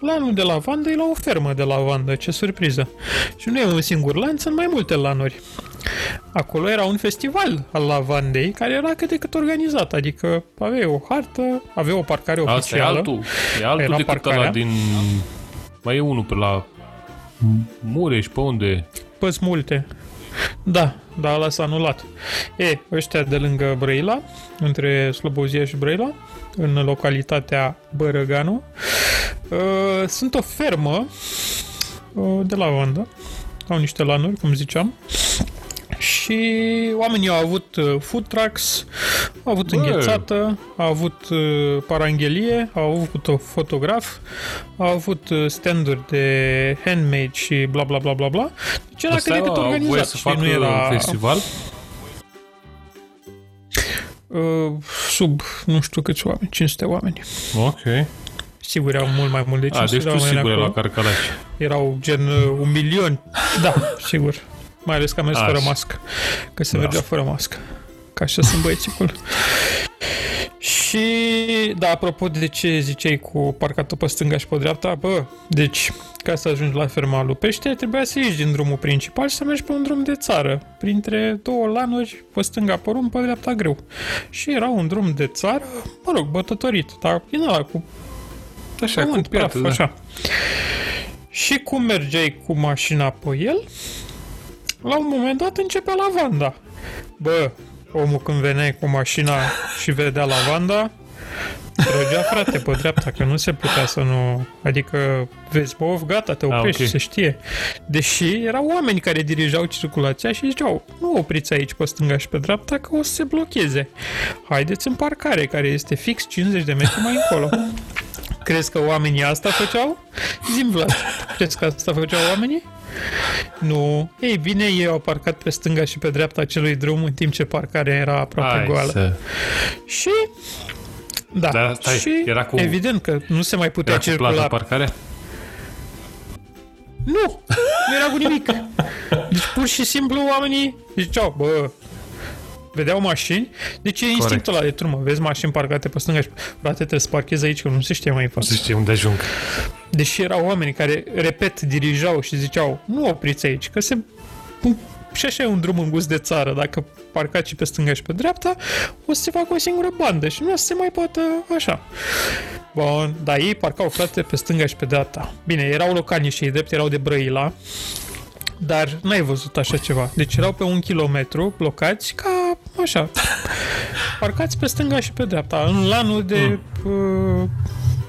lanul de lavandă e la o fermă de lavandă, ce surpriză. Și nu e un singur lanț, sunt mai multe lanuri. Acolo era un festival al lavandei care era cât de cât organizat, adică avea o hartă, avea o parcare Asta e oficială. altul. E altul Era decât parcarea. ăla din... Mai e unul pe la Mureș, pe unde? Păs multe. Da, dar ăla s-a anulat. E, ăștia de lângă Brăila, între Slobozia și Brăila, în localitatea Bărăganu, uh, sunt o fermă uh, de lavandă. Au niște lanuri, cum ziceam. Și oamenii au avut uh, food trucks, au avut Bă. înghețată, au avut uh, paranghelie, au avut o fotograf, au avut uh, standuri de handmade și bla bla bla bla bla. Deci era cât de cât au voie organizat să și facă nu era festival? uh, sub, nu știu câți oameni, 500 oameni. Ok. Sigur, erau mult mai mult de A, 500 deci de tu oameni sigur e acolo. la Carcalaș. Erau gen uh, un milion. Da, sigur. Mai ales că am mers Așa. fără mască. Că se Da. mergea fără mască. Ca așa sunt băieții acolo. Și, da, apropo de ce ziceai cu parcatul pe stânga și pe dreapta, bă, deci, ca să ajungi la ferma lui Pește, trebuia să ieși din drumul principal și să mergi pe un drum de țară, printre două lanuri, pe stânga porum, pe dreapta greu. Și era un drum de țară, mă rog, bătătorit, dar din ăla cu Așa, cu pământ, praf, piatră, da. așa. Și cum mergeai cu mașina pe el, la un moment dat începea lavanda. Bă, omul când venea cu mașina și vedea lavanda, trăgea frate pe dreapta, că nu se putea să nu... Adică, vezi, bă, gata, te Ah, oprești, ok. se știe. Deși erau oameni care dirijau circulația și ziceau, nu opriți aici pe stânga și pe dreapta, că o să se blocheze. Haideți în parcare, care este fix 50 de metri mai încolo. Crezi că oamenii asta făceau? Zim, Vlad, crezi că asta făceau oamenii? Nu. Ei bine, ei au parcat pe stânga și pe dreapta acelui drum în timp ce parcarea era aproape Hai goală. să... Și... Da, Dar stai, și era cu- evident că nu se mai putea Era cu plată circula. parcare? Nu! Nu era cu nimic. Deci pur și simplu oamenii ziceau, bă, vedeau mașini, deci e instinctul ăla de turmă. Vezi mașini parcate pe stânga și frate, trebuie să parchezi aici, că nu se știe mai în Nu față. se știe unde ajung. Deși erau oameni care, repet, dirijau și ziceau, nu opriți aici, că se... Și așa e un drum în gust de țară. Dacă parcați și pe stânga și pe dreapta, o să se facă o singură bandă și nu o să se mai poată așa. Bun, dar ei parcau, frate, pe stânga și pe dreapta. Bine, erau localni și ei drept, erau de Brăila, dar n-ai văzut așa ceva. Deci erau pe un kilometru blocați ca așa. Parcați pe stânga și pe dreapta, în lanul de uh,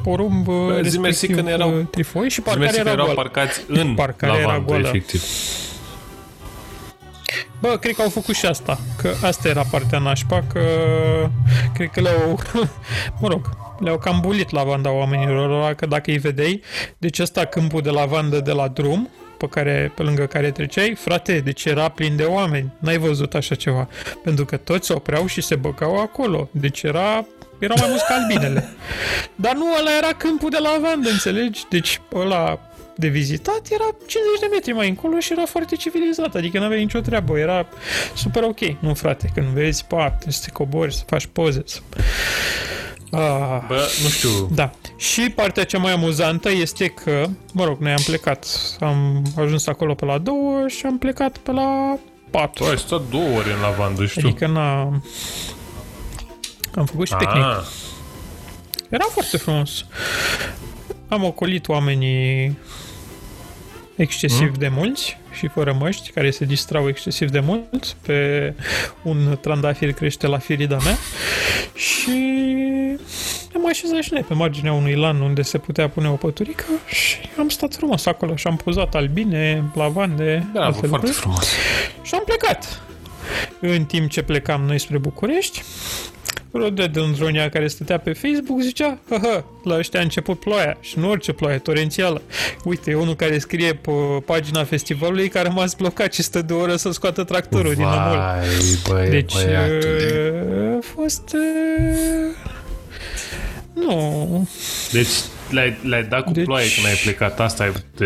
porumb uh, Bă, zi respectiv mersi că ne erau- uh, trifoi și Zi parcarea mersi că era erau goală. parcați în Parcarea era lavandă, goală. efectiv. Bă, cred că au făcut și asta. Că asta era partea nașpa, că cred că le-au, mă rog, le-au cam bulit lavanda oamenilor ăla, că dacă îi vedeai, deci ăsta câmpul de lavandă de la drum, pe, care, pe lângă care treceai, frate, deci era plin de oameni. N-ai văzut așa ceva. Pentru că toți se opreau și se băgau acolo. Deci era erau mai mulți ca albinele. Dar nu, ăla era câmpul de lavandă, înțelegi? Deci ăla de vizitat era 50 de metri mai încolo și era foarte civilizat, adică nu avea nicio treabă, era super ok. Nu, frate, când vezi, pa, trebuie să te cobori, să faci poze. Să... Ah, Bă, nu știu. da. Și partea cea mai amuzantă este că, mă rog, noi am plecat, am ajuns acolo pe la două și am plecat pe la patru. Tu ai stat două ore în lavandă, știu. Adică n-a... Am făcut și picnic. Ah, Era foarte frumos. Am ocolit oamenii excesiv de mulți și fără măști, care se distrau excesiv de mult pe un trandafir crește la firida mea și am așezat și noi pe marginea unui lan unde se putea pune o păturică și am stat frumos acolo și am pozat albine, lavande, da, alte bă, foarte lucruri. frumos. Și am plecat. În timp ce plecam noi spre București, Rododendronia care stătea pe Facebook zicea, hă, la ăștia a început ploaia și nu orice ploaie, torențială. Uite, e unul care scrie pe pagina festivalului că a rămas blocat și stă de o oră să scoată tractorul din amul. Vai, băi, Deci băiatule. uh, a fost... uh, Nu, Deci le-ai, le-ai dat cu Deci- ploaie când ai plecat. Asta ai, te,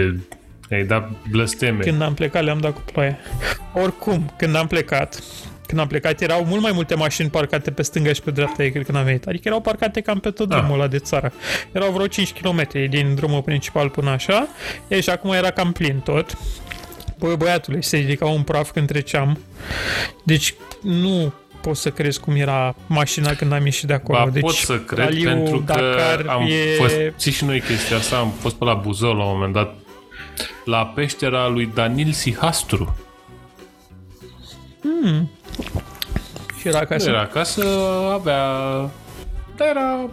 I-ai dat blăsteme. Când am plecat, le-am dat cu ploaie. Oricum, când am plecat, când am plecat, erau mult mai multe mașini parcate pe stânga și pe dreapta ei, cred că n-am venit. Adică erau parcate cam pe tot drumul Ah. ăla de țară. Erau vreo 5 km din drumul principal până așa. Ei, și acum era cam plin tot. Bă, băiatule, se ridica un praf când treceam. Deci, nu poți să crezi cum era mașina când am ieșit de acolo. Ba, deci, pot să cred, raliul pentru că Dakar am e... fost, ții și noi chestia asta, am fost pe la Buzău la un moment dat, la peștera lui Danil Sihastru. Și era Nu acasă. era acasă, avea... Dar era...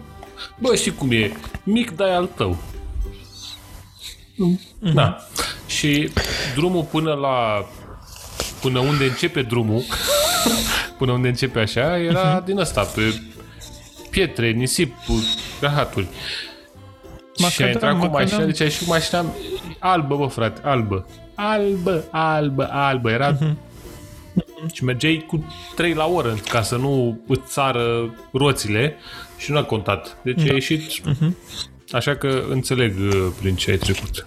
Bă, știi cum e? Mic, dar e al tău. Mhm. Da. Și drumul până la... Până unde începe drumul, până unde începe așa, era Mhm. din ăsta, pe pietre, nisip, rahaturi. și Macadam, a intrat cu macadam. mașina, deci a ieșit cu mașina albă, bă, frate, albă. Albă, albă, albă. Era Mhm. Și mergeai cu 3 la oră ca să nu îți țară roțile și nu a contat. Deci Da. a ieșit... Mhm. Așa că înțeleg uh, prin ce ai trecut.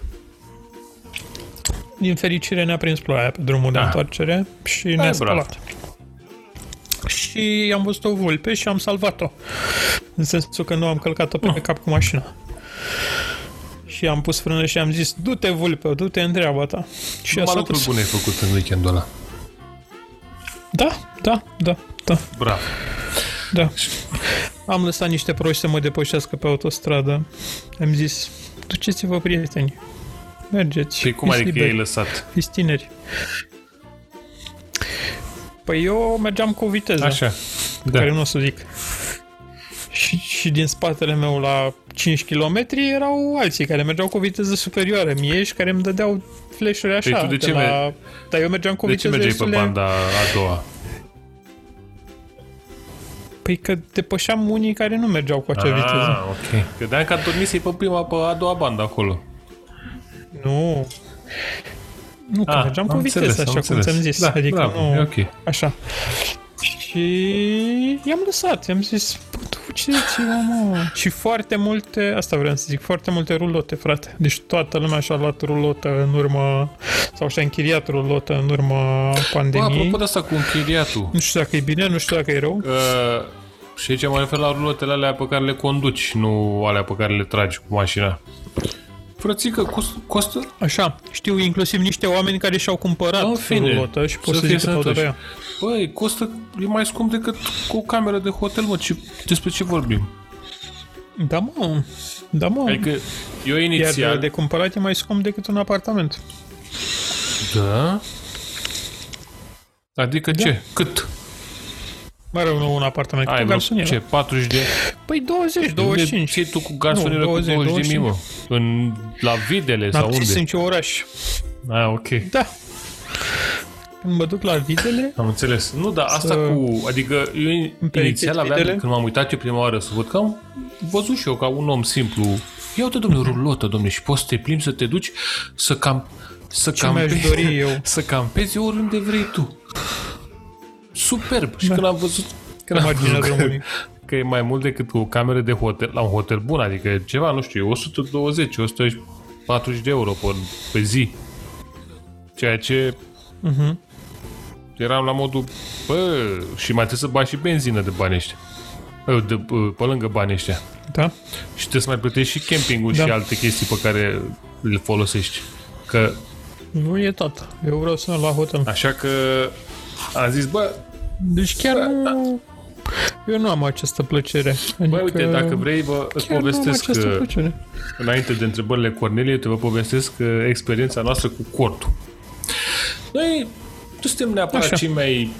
Din fericire ne-a prins ploaia pe drumul de Da. întoarcere și ne-a bravo. spălat. Și am văzut o vulpe și am salvat-o. În sensul că nu am călcat-o pe cap cu mașina. Și am pus frână și am zis, du-te vulpe, du-te în treaba ta. Și Numai asta lucruri dus. bune ai făcut în weekendul ăla. Da, da, da, da, Bravo. da. Am lăsat niște proști să mă depășească pe autostradă. Am zis, duceți-vă prieteni. Mergeți. Și cum fiți adică liberi. i-ai lăsat? Fiți tineri. Păi eu mergeam cu o viteză, Așa. da. Da. care nu o să zic. Și, și din spatele meu la 5 km erau alții care mergeau cu o viteză superioară mie și care îmi dădeau flash-uri așa. Păi tu de ce la... mergi- Dar eu mergeam cu o De ce viteză mergeai pe destul de- banda a doua? Păi că depășeam unii care nu mergeau cu acea viteză. Ah, ok. Credeam că a dormit să-i pe prima, pe a doua bandă acolo. Nu. Nu, că Ah, mergeam cu am o viteză, înțeles, am așa cum înțeles. ți-am zis. Da, adică bravo, nu... e ok. Așa. Și i-am lăsat, i-am zis, bă, duceți-vă, mă. Și foarte multe, asta vreau să zic, foarte multe rulote, frate. Deci toată lumea și-a luat rulotă în urmă, sau și-a închiriat rulotă în urmă Bă, pandemiei. apropo de asta cu închiriatul, Nu știu dacă e bine, nu știu dacă e rău. Uh, și aici mă refer la rulotele alea pe care le conduci, nu alea pe care le tragi cu mașina. Frățică, cost, costă... Așa, știu inclusiv niște oameni care și-au cumpărat În fine, rulotă și pot să să, fie zic că tot sănătoși. ea. Băi, costă, e mai scump decât cu o cameră de hotel, mă, ce, despre ce vorbim? Da, mă, da, mă. Adică eu Iar inițial... de cumpărat e mai scump decât un apartament. Da? Adică ce? Cât? Mă rog, nu un apartament, Ai cu vreo, garsonieră. ce, 40 de... Păi 20, 25. Ce tu cu garsonieră Nu, cu 20, 20 de mii, mă? În, la Videle sau N-am unde? zis în ce oraș. Ah, ok. Da. Când mă duc la videle, Am înțeles. Nu, dar asta Să- cu... Adică eu perecheți inițial aveam, videle? când m-am uitat eu prima oară să văd că am văzut și eu ca un om simplu. Ia uite, domnule, rulotă, domnule, și poți să te plimbi, să te duci, să cam... Să ce mi-aș campezi, dori eu. să campezi oriunde vrei tu. Superb. Și când am văzut, când am marginea văzut că, drumului. că e mai mult decât o cameră de hotel, la un hotel bun, adică e ceva, nu știu, 120, 140 de euro pe, pe zi. Ceea ce Mhm. eram la modul, bă, și mai trebuie să bagi și benzină de bani ăștia. Bă, De, pe lângă banii ăștia. da? Și trebuie să mai plătești și campingul Da. și alte chestii pe care le folosești. Că, Nu e tot. Eu vreau să merg la hotel. așa că am zis, bă, Deci chiar nu... Eu nu am această plăcere. Adică bă, uite, dacă vrei, bă, îți chiar nu am povestesc această că, plăcere. înainte de întrebările Cornelie, te vă povestesc uh, experiența noastră cu cortul. Noi nu suntem neapărat Așa. cei mai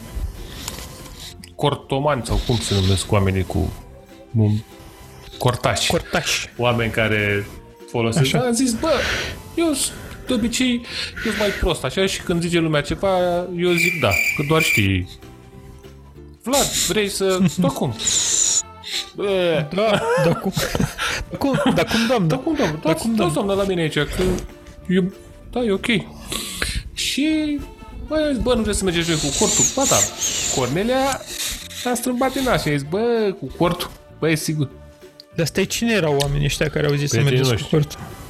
cortomanți sau cum se numesc oamenii cu um, cortași. Cortaș. oameni care folosesc. Așa. Așa. Am zis, bă, eu sunt de obicei eu sunt mai prost, așa, și când zice lumea ceva, eu zic da, că doar știi. Vlad, vrei să... Da, cum? Bă, Da, da cum? Da cum, da cum, doamnă? da, cum, doamnă? Da, Da, cum, cum, doamnă? doamnă, la mine aici, că eu, da, e ok. Și, bă, eu zic, bă, nu vrei să mergeți voi cu cortul? Ba da, Cornelia a strâmbat din așa, a zis, bă, cu cortul, bă, e sigur. Dar stai, cine erau oamenii ăștia care au zis să Prietenii mergeți cu noștri. cortul?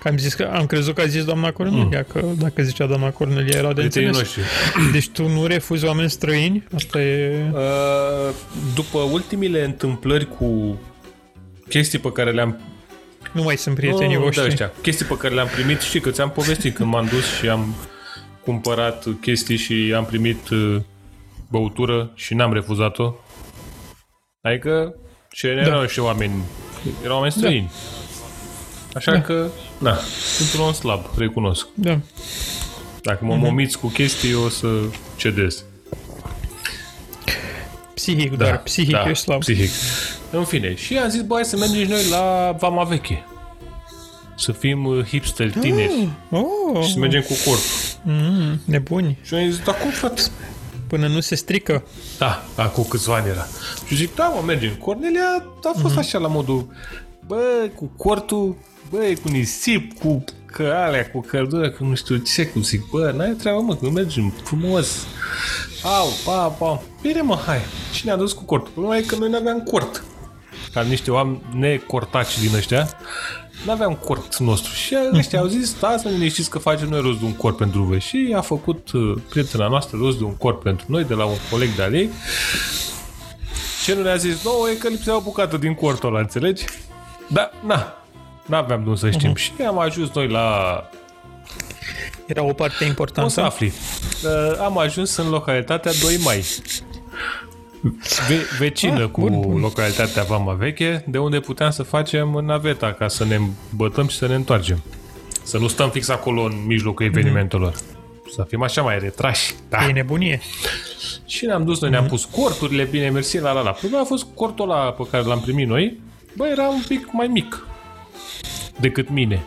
Că am, zis că, am crezut că a zis doamna Cornelia, mm. că dacă zicea doamna Cornelia era de Prietenii înțeles. noștri. Deci tu nu refuzi oameni străini? Asta e... Uh, după ultimile întâmplări cu chestii pe care le-am Nu mai sunt prietenii Nu, voștri. Da, ăștia. Chestii pe care le-am primit, știi că ți-am povestit când m-am dus și am cumpărat chestii și am primit uh, băutură și n-am refuzat-o. Adică și da. erau și oameni, erau oameni străini. Așa Da. că, da, sunt un om slab, recunosc. Da. Dacă mă momiți cu chestii, o să cedez. Psihic, doar. Psihic da, ești slab. Psihic. În fine, și am zis, băi, să mergem și noi la Vama Veche. Să fim uh, hipster tineri. Oh, Și să mergem cu corp. mm, nebuni. Și am zis, dar cum, frate? Până nu se strică. Da, acum câțiva ani era. Și zic, da, mă, mergem. Cornelia a fost așa la modul, bă, cu cortul, bă, cu nisip, cu că alea, cu căldură, cu nu știu ce, cu zic, bă, n-ai treabă, mă, că mergem frumos. Au, pa, pa. Bine, mă, hai. Și ne-a dus cu cortul. Problema e că noi n-aveam cort. Ca niște oameni necortaci din ăștia, n-aveam cort nostru. Și ăștia au zis, stați, mă, liniștiți că facem noi rost de un cort pentru voi. Și a făcut uh, prietena noastră rost de un cort pentru noi, de la un coleg de-al ei. Ce nu ne-a zis nouă e că lipsea o bucată din cortul ăla, înțelegi? Da, na, n-aveam de unde să știm. Și am ajuns noi la... Era o parte O să importantă. afli. Uh, am ajuns în localitatea 2 Mai. Ve- vecină Ah, cu bun, bun. localitatea Vama Veche, de unde puteam să facem naveta ca să ne bătăm și să ne întoarcem. Să nu stăm fix acolo în mijlocul evenimentelor. Să fim așa mai retrași. Da. E nebunie. Și ne-am dus, noi ne-am pus corturile, bine, mersi, la la la. Problema a fost cortul ăla pe care l-am primit noi, bă, era un pic mai mic decât mine.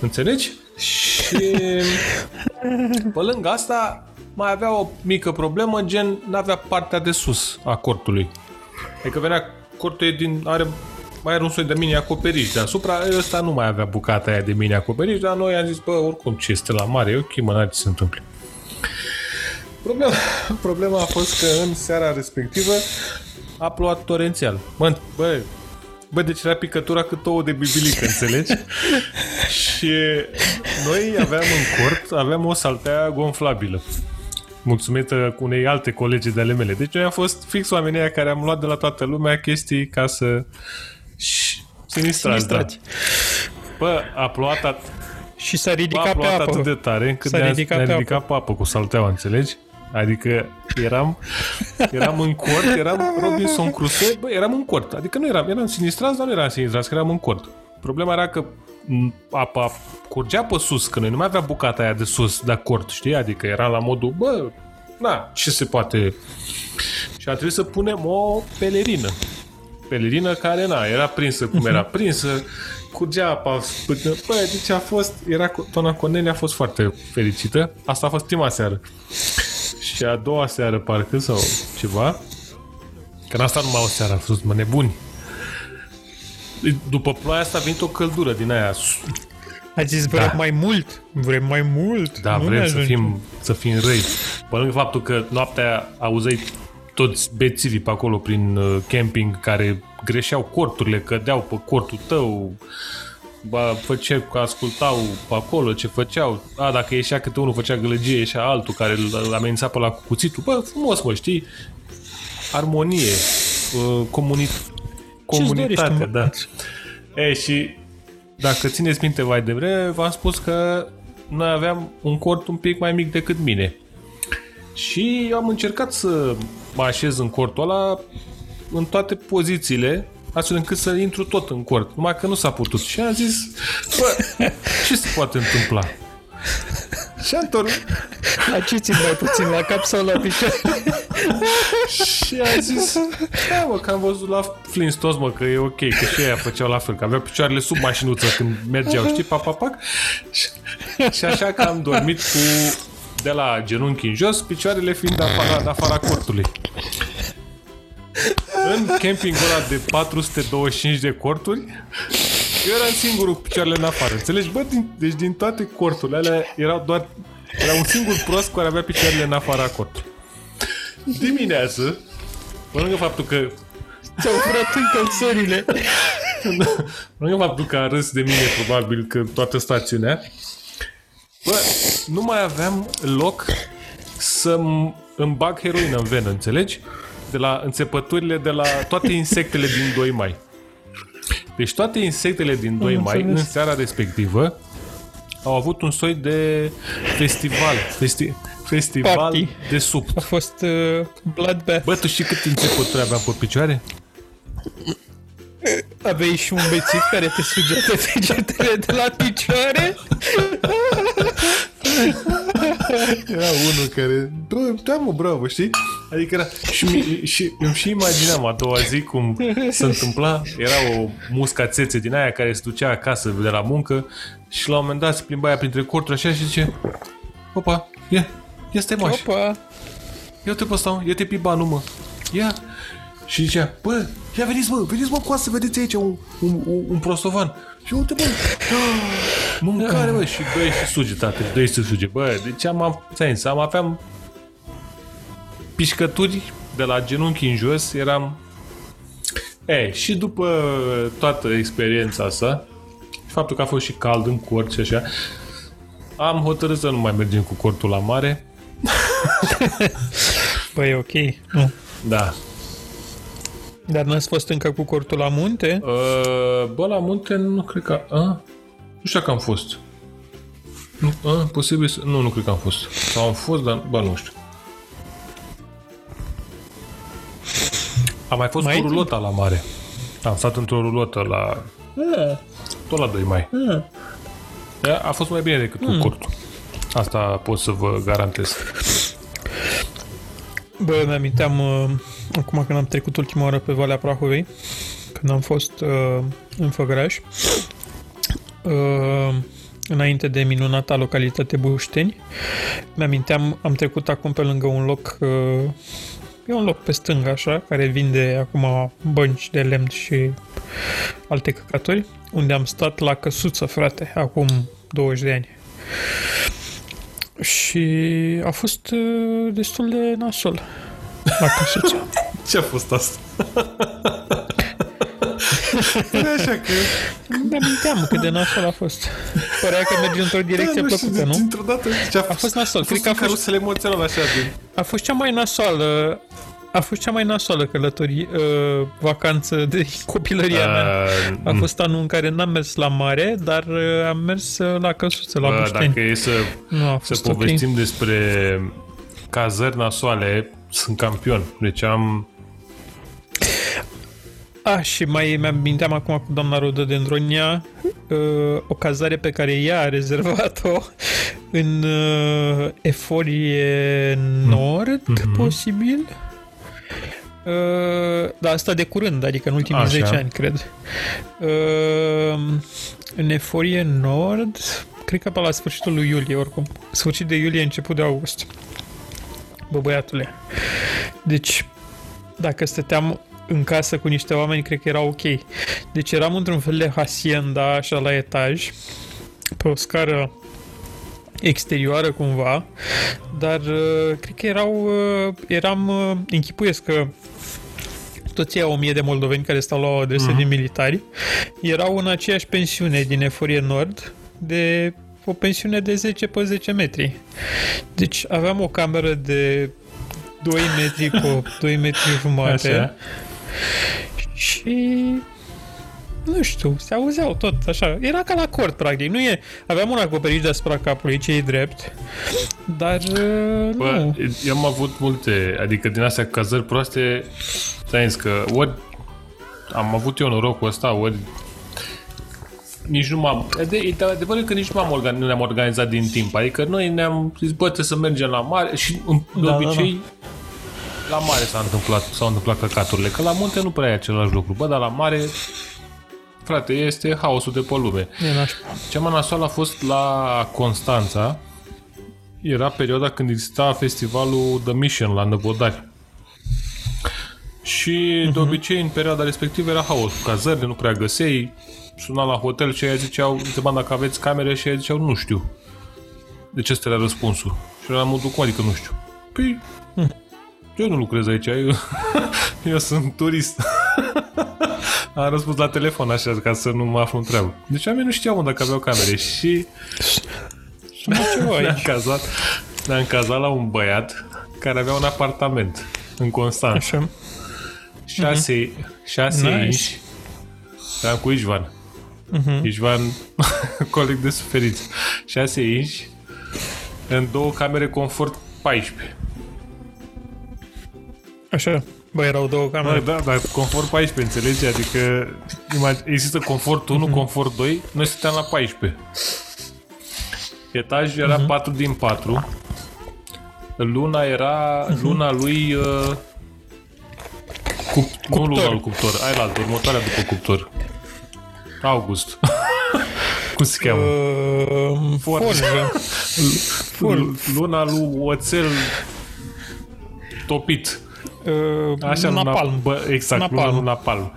Înțelegi? Și pe lângă asta mai avea o mică problemă, gen n-avea partea de sus a cortului. Adică venea cortul e din, are mai are un soi de mini acoperiș deasupra, ăsta nu mai avea bucata aia de mini acoperiș, dar noi am zis, bă, oricum ce este la mare, e ok, mă, n-are ce se întâmple. Problema, problema a fost că în seara respectivă a plouat torențial. Bă, bă, bă deci era picătura cât ouă de bibilică, înțelegi? și noi aveam în cort, aveam o saltea gonflabilă. Mulțumită cu unei alte colegi de ale mele. Deci noi am fost fix oamenii aia care am luat de la toată lumea chestii ca să... Și sinistrați, da. Sinistrați. Bă, a plouat, at- Și s-a a ridicat pe plouat apă. atât de tare încât S-a ne-a, ridicat ne-a pe ridicat pe apă cu salteaua, înțelegi? Adică eram, eram în cort, eram Robinson Crusoe, bă, eram în cort. Adică nu eram, eram sinistrați, dar nu eram sinistrați, că eram în cort. Problema era că m, apa curgea pe sus, că noi nu mai avea bucata aia de sus, de cort, știi? Adică era la modul, bă, na, ce se poate... Și a trebuit să punem o pelerină. Pelerină care, na, era prinsă cum era prinsă, curgea apa până... Bă, deci a fost... Era, Tona Cornelia a fost foarte fericită. Asta a fost prima seară. Și a doua seară, parcă, sau ceva, că n-a stat numai o seară, a fost mă nebuni. După ploaia asta a venit o căldură din aia. A zis, vrem Da. mai mult. Vrem mai mult. Da, nu ne vrem să ajunge. fim, să fim răi. Pe lângă faptul că noaptea auzeai toți bețivii pe acolo prin uh, camping care greșeau corturile, cădeau pe cortul tău, ba, făceau, că ascultau pe acolo ce făceau. A, dacă ieșea câte unul făcea gălăgie, ieșea altul care îl amenința pe la cu cuțitul. Bă, frumos, mă, știi? Armonie, uh, comuni- comunitate, dorești, mă? da. E, și dacă țineți minte mai devreme, v-am spus că noi aveam un cort un pic mai mic decât mine. Și eu am încercat să mă așez în cortul ăla în toate pozițiile, astfel încât să intru tot în cort. Numai că nu s-a putut. Și am zis, bă, ce se poate întâmpla? Și am întors La ce țin mai puțin? La cap sau la picioare? și am zis, da mă, că am văzut la Flintstones, mă, că e ok, că și aia făceau la fel, că aveau picioarele sub mașinuță când mergeau, știi, pac, pac, pac. Și, și așa că am dormit cu de la genunchi în jos, picioarele fiind afara, în afara cortului. În campingul ăla de 425 de corturi, eu eram singurul cu picioarele în afară. Înțelegi? Bă, din, deci din toate corturile alea erau doar... Era un singur prost care avea picioarele în afara cortului. Dimineață, pe lângă faptul că Ți-au furat încălțările. Nu e faptul că a râs de mine, probabil, că toată stațiunea. Bă, nu mai aveam loc să îmi bag heroină în venă, înțelegi? De la înțepăturile de la toate insectele din 2 mai. Deci toate insectele din 2 mai, în seara respectivă, au avut un soi de festival. Festi- festival Party. de sub. A fost uh, Bloodbath. Bă, tu știi cât începături aveam pe picioare? Aveai și un bețiv care te sugea pe degetele de la picioare? Era unul care... Bă, da mă, bravo, știi? Adică era... Și, mi- și îmi și imaginam a doua zi cum se întâmpla. Era o muscațețe din aia care se ducea acasă de la muncă și la un moment dat se plimba aia printre corturi așa și zice Opa, ia, ia stai mă, Opa! ia te pe ăsta, mă, ia te pe banul, mă. Ia. Și zicea, bă, ia veniți, mă, veniți, mă, cu să vedeți aici un, un, un, un prostovan. Și uite, bă, ah, mâncare, bă, și bă, și suge, tată, dă să suge. Bă, deci am, ți am aveam pișcături de la genunchi în jos, eram... E, și după toată experiența asta, și faptul că a fost și cald în cort și așa, am hotărât să nu mai mergem cu cortul la mare. Băi, e ok. Nu. Da, Dar n-ați fost încă cu cortul la munte? Uh, bă, la munte nu cred că... A? Nu știu că am fost. Nu, a, posibil să... Nu, nu cred că am fost. Sau am fost, dar... Bă, nu știu. Am mai fost Mai cu ai rulota la mare. Am stat într-o rulotă la... Tot la 2 mai. Ea A fost mai bine decât cu cortul. Asta pot să vă garantez. Bă, mi-aminteam uh, acum când am trecut ultima oară pe Valea Prahovei, când am fost uh, în Făgăraș, uh, înainte de minunata localitate Bușteni, mi-aminteam, am trecut acum pe lângă un loc, uh, e un loc pe stânga așa, care vinde acum bănci de lemn și alte căcaturi, unde am stat la căsuță, frate, acum 20 de ani. Și a fost uh, destul de nasol la căsuță. Ce a fost asta? Păi așa că... Îmi aminteam cât de nasol a fost. Părea că merge într-o direcție Da, nu știu, plăcută, nu? Dintr-o dată... Ce a, A fost nasol. a Cred fost că a un fost, carusel emoțional așa de... a fost cea mai nasoală a fost cea mai nasoală călătorie, uh, vacanță de copilăria mea. A Uh, fost anul în care n-am mers la mare, dar uh, am mers uh, la căsuță, la bă, Bușteni. dacă e să, Nu a să fost ok. povestim despre cazări nasoale, sunt campion. Deci am... A, și mai mi-am minteam acum cu doamna Rododendronia uh, o cazare pe care ea a rezervat-o în uh, Eforie Nord, Mhm. posibil. Uh, da, asta de curând, adică în ultimii Așa. 10 ani, cred. Uh, în Eforie Nord, cred că pe la sfârșitul lui iulie, oricum. Sfârșit de iulie, început de august. Bă, băiatule. Deci, dacă stăteam în casă cu niște oameni, cred că era ok. Deci eram într-un fel de hacienda, așa, la etaj, pe o scară exterioară cumva, dar uh, cred că erau, uh, eram, uh, închipuiesc că toți au o mie de moldoveni care stau la o adresă Mhm. din militari, erau în aceeași pensiune din Eforie Nord, de o pensiune de 10 pe 10 metri. Deci aveam o cameră de 2 metri cu 2 metri jumate Așa. și nu știu, se auzeau tot așa. Era ca la cort, practic. Nu e... Aveam un acoperiș deasupra capului, ce e drept, dar uh, Bă, nu. eu am avut multe, adică din astea cazări proaste, ți că ori am avut eu norocul ăsta, ori nici nu m-am... De, e de adevărul că nici nu, m-am organ, nu ne-am organizat din timp. Adică noi ne-am zis, bă, trebuie să mergem la mare și în- de Da, da, obicei la mare s-a întâmplat, s-au întâmplat căcaturile. Că la munte nu prea e același lucru. Bă, dar la mare, frate, este haosul de pe lume. E nașpa. Cea mai nasoală a fost la Constanța. Era perioada când exista festivalul The Mission la Năvodari. Și de obicei în perioada respectivă era haos. Cazări nu prea găseai. Suna la hotel și ei ziceau, întrebam dacă aveți camere și ei ziceau, nu știu. Deci ăsta era răspunsul. Și era modul, cum adică nu știu? Păi, eu nu lucrez aici, eu, eu sunt turist. Am răspuns la telefon așa ca să nu mă aflu în treabă. Deci oamenii nu știau mă, dacă aveau camere și Sună ceva ne-am aici. cazat, ne-am cazat la un băiat care avea un apartament în Constanța. Așa. Șase, șase Nice. inch. Eram cu Ișvan. Uh-huh. Ișvan, coleg de suferit. Șase inch în două camere confort 14. Așa. Bă, erau două Bă, camere. da, dar confort 14, înțelegi? Adică imag- există confort 1, confort 2, noi stăteam la 14. Etajul era 4 din 4. Luna era luna lui uh, cup, nu luna lui cuptor, ai la altă, următoarea după cuptor. August. Cum se cheamă? Uh, forjă. L- Luna lui oțel topit. Uh, Așa, luna, napalm. bă, exact, Napalm. luna lui napalm.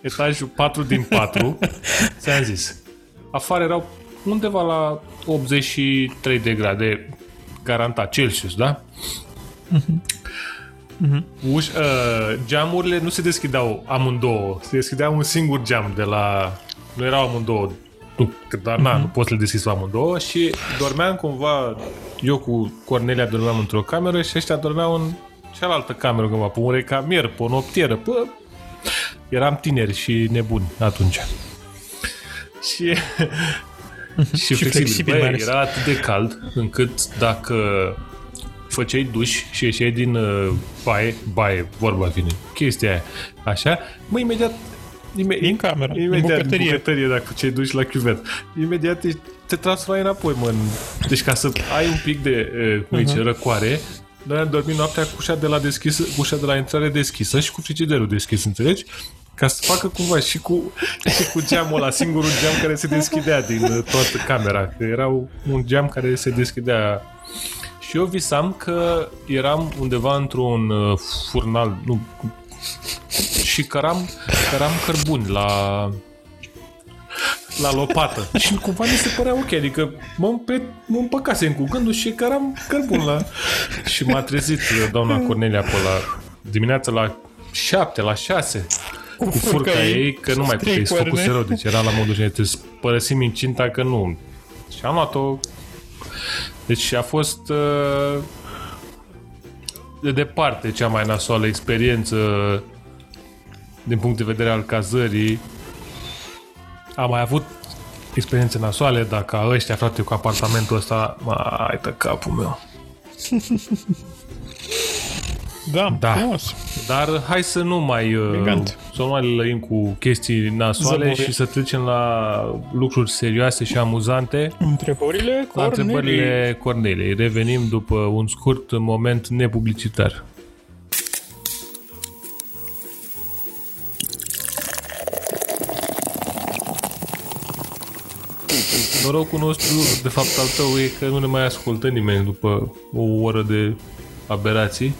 Etajul 4 din 4, ți-am zis. Afară erau undeva la 83 de grade, garantat, Celsius, da? Uș, uh, geamurile nu se deschideau amândouă, se deschidea un singur geam de la... Nu erau amândouă, nu, că dar na, nu poți să le deschizi pe amândouă și dormeam cumva, eu cu Cornelia dormeam într-o cameră și ăștia dormeau în cealaltă cameră cumva, pe un recamier, pe o noptieră, pe... Eram tineri și nebuni atunci. Și... și, flexibil. flexibil, mai Băi, ales. era atât de cald încât dacă făceai duș și ieșeai din uh, baie, baie, vorba vine, chestia aia, așa, mă, imediat ime, Din cameră, din imediat, bucătărie. Din bucătărie, dacă făceai duș la chiuvet. Imediat te, te transformai înapoi, mă. în- Deci ca să ai un pic de, uh, cum zice, răcoare, noi am dormit noaptea cu ușa de la deschisă, cu ușa de la intrare deschisă și cu frigiderul deschis, înțelegi? Ca să facă cumva și cu, și cu geamul ăla, singurul geam care se deschidea din uh, toată camera. Că era un geam care se deschidea și eu visam că eram undeva într-un uh, furnal, nu, și căram, căram cărbuni la la lopată. Și cumva mi se părea ok, adică mă, împe, mă împăcasem cu gândul și căram cărbun la... Și m-a trezit uh, doamna Cornelia pe la dimineața la 7, la 6 cu furca furca ei, ei, că nu mai puteai să stricoarne. făcuse rău, deci era la modul de să părăsim incinta că nu. Și am luat-o deci a fost uh, de departe cea mai nasoală experiență din punct de vedere al cazării. Am mai avut experiențe nasoale, dar ca ăștia, frate, cu apartamentul ăsta, mai tă capul meu. Da, Da. frumos. Dar hai să nu mai uh, Elegant. să nu mai lăim cu chestii nasoale Zăbovie. și să trecem la lucruri serioase și amuzante. Întrebările La Cornelii. întrebările Cornelei. Revenim după un scurt moment nepublicitar. Norocul nostru, de fapt al tău, e că nu ne mai ascultă nimeni după o oră de aberații.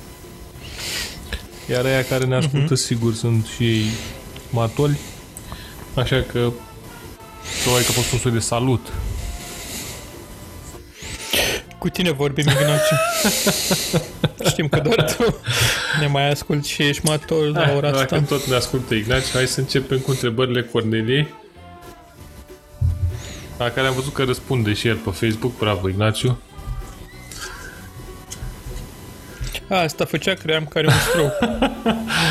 Iar aia care ne ascultă, uh-huh. sigur, sunt și ei matoli. Așa că probabil că a fost un soi de salut Cu tine vorbim, Ignaciu. Știm că doar tu ne mai asculti și ești matol la ora Dacă asta. tot ne ascultă Ignaci, hai să începem cu întrebările Corneliei. La care am văzut că răspunde și el pe Facebook. Bravo, Ignaciu. Asta făcea, cream că are un stroke.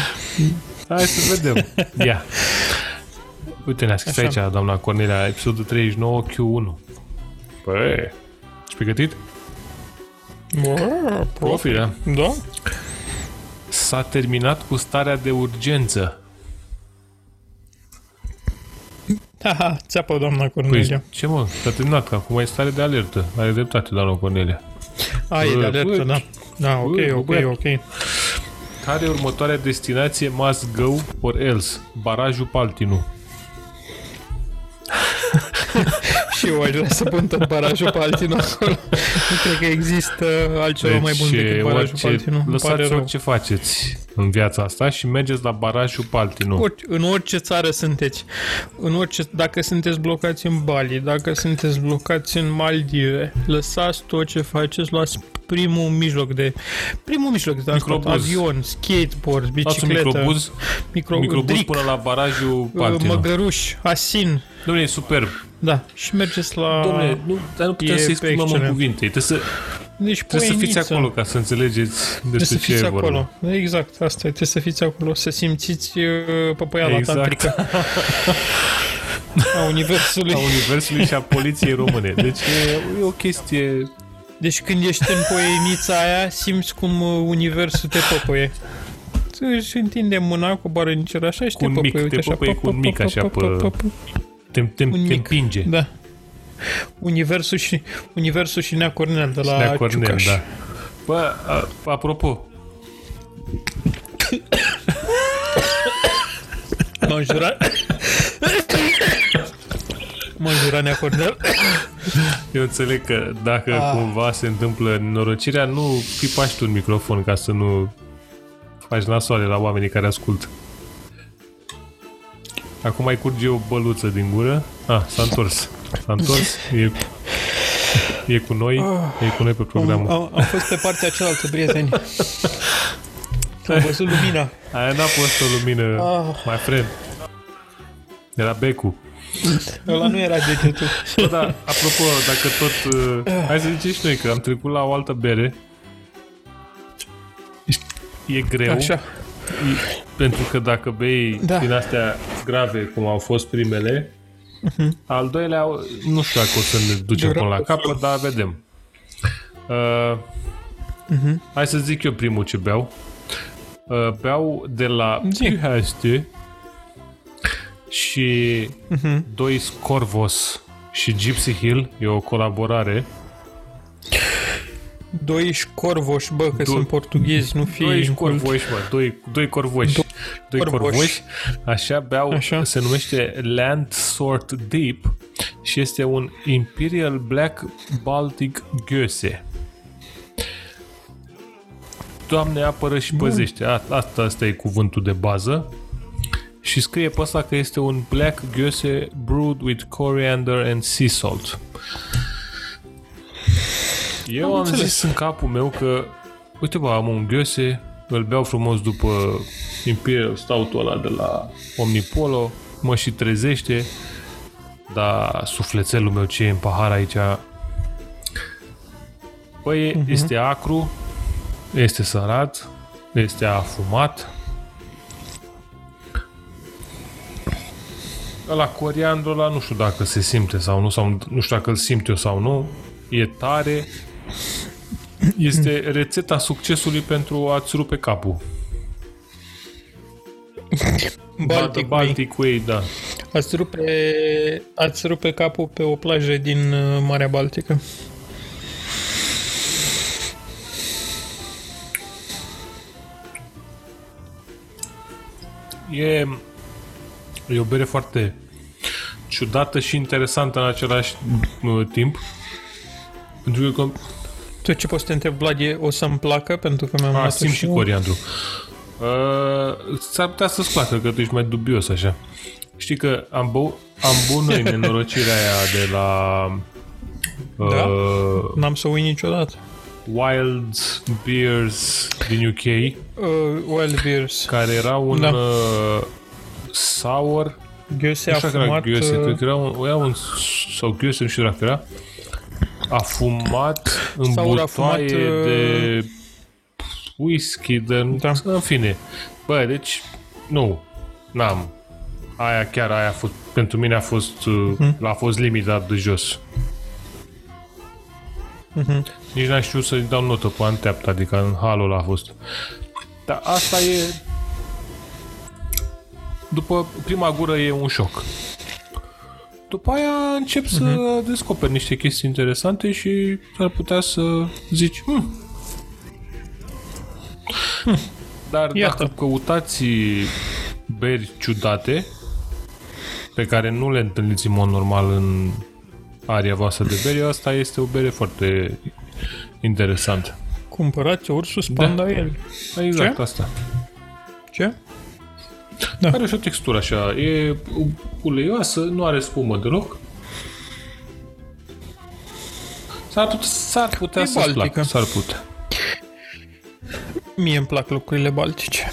Hai să vedem. Ia. Uite, ne-a scris Așa. aici, doamna Cornelia, episodul 39, Q1. Păi, ești pregătit? Wow, Profi, da? Da? S-a terminat cu starea de urgență. Haha, țeapă doamna Păi, Cornelia. ce mă? S-a terminat, că acum e stare de alertă. Are dreptate, doamna Cornelia. A, e de bă, alertă, bă, da. Da, ok, bă, ok, băiat. ok. Care e următoarea destinație must go or else? Barajul Paltinu. Și eu aș vrea să pun tot barajul Paltinu acolo. Nu cred că există altceva mai bun decât barajul Paltinu. Îmi pare lăsați rău. orice faceți în viața asta și mergeți la barajul Paltinu. Orice, în orice țară sunteți, în orice, dacă sunteți blocați în Bali, dacă sunteți blocați în Maldive, lăsați tot ce faceți, luați primul mijloc de primul mijloc de transport, Microbuz. avion, skateboard, Luați un bicicletă, microbuz, micro, microbuz dric, până la barajul uh, Paltino. măgăruș, asin, Dom'le, e superb. Da, și mergeți la... Dom'le, nu, dar nu putem e să-i pe exprimăm în excelent. cuvinte. Trebuie să, deci trebuie să fiți poieniță. acolo ca să înțelegeți Trebuie despre să ce e fiți vorba. acolo. Exact, asta e. Trebuie să fiți acolo, să simțiți uh, păpăiala Exact. tantrică a universului. A Universului și a Poliției Române. Deci e, e o chestie... Deci când ești în poienița aia, simți cum uh, universul te păpăie. Își întinde mâna cu bară în cer așa și Cu un te mic, păpăie. te uite, așa, păpăie pă, cu un pă, mic pă, așa pă, pe- pă, pă, pă. Te, te, Un te mic. împinge. Da. Universul și, universul și Nea Cornel de la Nea Cornel, Ciucaș. da. Bă, a, apropo, M-am jurat. M-am jurat Nea Cornel. eu înțeleg că dacă Ah. cumva se întâmplă norocirea, nu pipași tu un microfon ca să nu faci nasoale la oamenii care ascultă. Acum mai curge o băluță din gură. Ah, s-a întors. S-a întors. E, e cu noi. E cu noi pe Am, programul. am, am fost pe partea cealaltă, prieteni. Am văzut lumina. Aia n-a fost o lumină, Ah. my friend. Era becul. Ăla nu era degetul. Bă, da, apropo, dacă tot... Uh, hai să zicem și noi că am trecut la o altă bere. E greu. Așa. E, pentru că dacă bei Da. din astea grave, cum au fost primele, al doilea, nu știu dacă o să ne ducem Greu. până la capăt, dar vedem. Uh, Hai să zic eu primul ce beau. Uh, beau de la Zi. Pyhaste și doi Scorvos și Gypsy Hill, e o colaborare. Doi școrvoși, bă, că Do- sunt portughezi, nu fi Doi incult. școrvoși, mă, doi, doi corvoși. Doi corvoși. corvoși. Așa beau, Așa. se numește Land Sort Deep și este un Imperial Black Baltic Göse. Doamne, apără și păzește. A, asta, asta e cuvântul de bază. Și scrie pe ăsta că este un Black Göse brewed with coriander and sea salt. Eu Am am, înțeles. zis în capul meu că uite bă, am un Göse, îl beau frumos după Imperial Stout-ul ăla de la Omnipolo, mă și trezește, dar sufletelul meu ce e în pahar aici Păi uh-huh. este acru, este sărat, este afumat. Ăla coriandru ăla nu știu dacă se simte sau nu, sau nu știu dacă îl simt eu sau nu. E tare. Este rețeta succesului pentru a-ți rupe capul. Baltic, Way. Baltic Way, da. Ați rupe, ați rupe capul pe o plajă din uh, Marea Baltică. E, e o bere foarte ciudată și interesantă în același uh, timp. Pentru că Tu ce poți să te întreb, Vlad, e, o să-mi placă? Pentru că mi-am a, luat simt și eu. coriandru. Uh, s-ar putea să-ți placă, că tu ești mai dubios așa. Știi că am, bău, am băut noi nenorocirea aia de la uh, Da? N-am să uit niciodată. Wild Beers din UK, Uh, Wild Beers. care era un Da. uh, sour Gheose Nu știu dacă era afumat. ghiose, uh, cred că era un, era un sau ghiose, nu știu dacă era, afumat în Sour butoaie afumat, uh, de whisky, de... Da. În fine. Bă, deci, nu, n-am. Aia chiar, aia a fost, pentru mine a fost, Mhm. uh a fost limitat de jos. Mhm. Nici n-am știut să-i dau notă pe anteapt, adică în halul ăla a fost. Dar asta e... După prima gură e un șoc. După aia încep să Mhm. descoperi niște chestii interesante și ar putea să zici hm. Dar Iată. dacă căutați beri ciudate pe care nu le întâlniți în mod normal în aria voastră de bere, asta este o bere foarte interesantă. Cumpărați ursus panda el. Exact Ce? asta. Ce? Da. Are și o textură așa, e uleioasă, nu are spumă deloc. S-ar putea, s-ar putea E să-ți baltică. placă, s-ar putea. Mie îmi plac lucrurile baltice.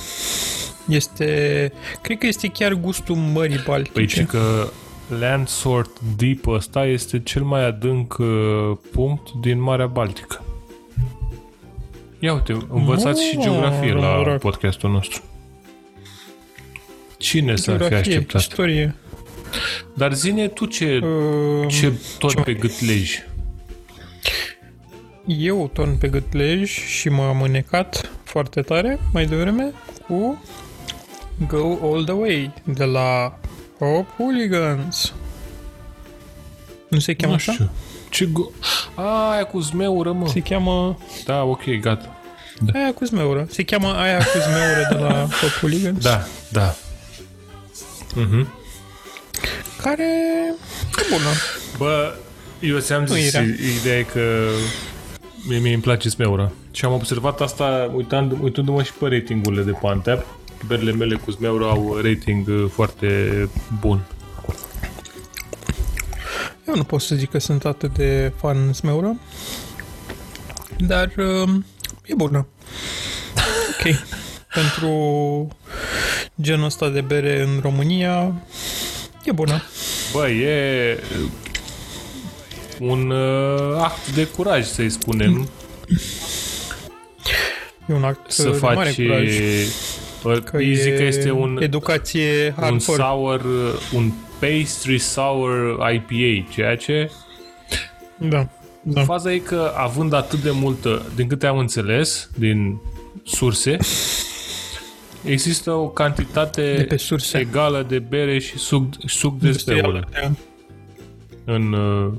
Este... Cred că este chiar gustul Mării Păi Baltice. și că Land Sort Deep ăsta este cel mai adânc uh, punct din Marea Baltică. Ia uite, învățați și Mă, geografie la noroc. podcastul nostru. Cine să fi Geografie, așteptat? istorie. Dar zine tu ce, Uh, ce tot ce pe gât legi. Eu torn pe gâtlej și m-am înecat foarte tare mai devreme cu Go All The Way de la Hop Hooligans. Nu se cheamă Nu așa? știu. Ce go- A, aia cu zmeură, mă. Se cheamă Da, ok, gata. aia cu zmeură. Se cheamă aia cu zmeură de la Hop Hooligans. Da, da. Mhm. Care e bună. Bă, eu ți-am Nu zis, era. ideea e că mie, mie îmi place smeura. Și am observat asta uitând, uitându-mă și pe ratingurile de pe Antep. Berile mele cu smeura au rating uh, foarte bun. Eu nu pot să zic că sunt atât de fan smeură. Dar um, e bună. Ok. Pentru genul ăsta de bere în România, e bună. Bă, e uh, un uh, act de curaj, să-i spunem, E un act să de mare faci... curaj. Că Că îi zic e că este un, educație un hardcore. sour, uh, un pastry sour IPA, ceea ce Da. Da. Faza e că având atât de multă, din câte am înțeles, din surse, există o cantitate De pe surse. egală de bere și suc, suc de smeură în... Uh,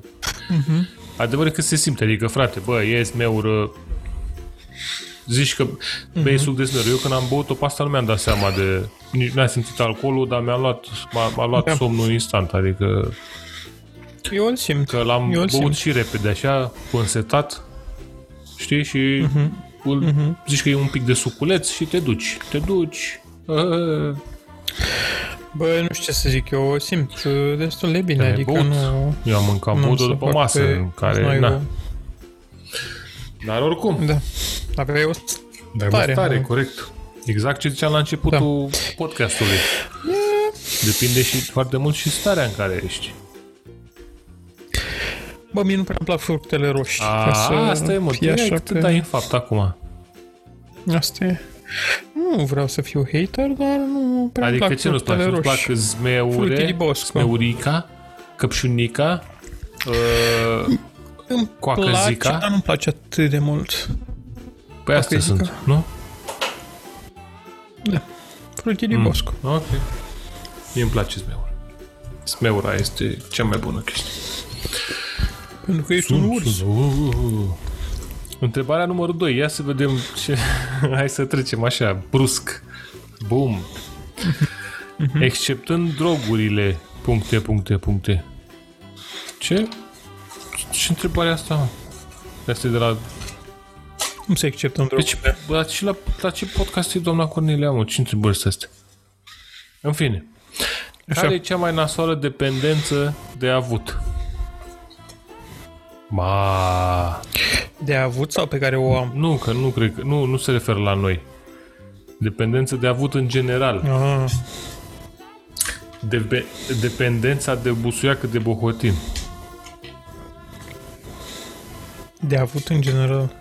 Mhm. Adevărul că se simte, adică frate, bă, e smeură, zici că bei Mhm. suc de smeură. Eu când am băut-o pe asta nu mi-am dat seama de... Nici n-am simțit alcoolul, dar mi-a luat, m-a, m-a luat Da. somnul instant, adică Eu îl simt. Că l-am Eu îl băut simt. și repede, așa, însetat, știi, și Mhm. Îl, zici că e un pic de suculeț și te duci. Te duci. Uh, Bă, nu știu ce să zic, eu o simt uh, destul de bine, Te-ai adică băut? nu... eu am mâncat nu am băutul să după fac masă, pe în care, snaiul. na. Dar oricum, Da. Aveai o dar stare, stare, nu? corect. Exact ce ziceam la începutul podcastului. Depinde și foarte mult și starea în care ești. Bă, mie nu prea îmi plac fructele roșii. A, ca să asta e mă, fie așa așa te că... dai în fapt acum. Asta e. Nu vreau să fiu hater, dar nu prea îmi Adică plac ce nu-ți place? fructele Nu-ți roșii. plac zmeure, Fructii di bosco. zmeurica, căpșunica, uh, Îmi Coacă-zica? place, dar nu-mi place atât de mult. Păi astea Coacă-zica. sunt, nu? Fructii din Mm. bosco. Ok. Mie îmi place smeura. Smeura este cea mai bună chestie. Pentru că ești un urs. Uh, uh, uh. Întrebarea numărul 2. Ia să vedem ce... Hai să trecem așa, brusc. Bum. Exceptând drogurile, puncte, puncte, puncte. Ce? Ce întrebare e asta, mă? Asta e de la... Cum se acceptă în Deci, la, și la, la ce podcast e doamna Cornelia, mă? Ce întrebări sunt astea? În fine. Așa. Care e cea mai nasoală dependență de avut? Ma, De avut sau pe care o am? nu, că nu cred că, nu, nu se referă la noi. Dependență de avut în general. Ah, De, dependența de busuiacă de bohotin. de avut în general.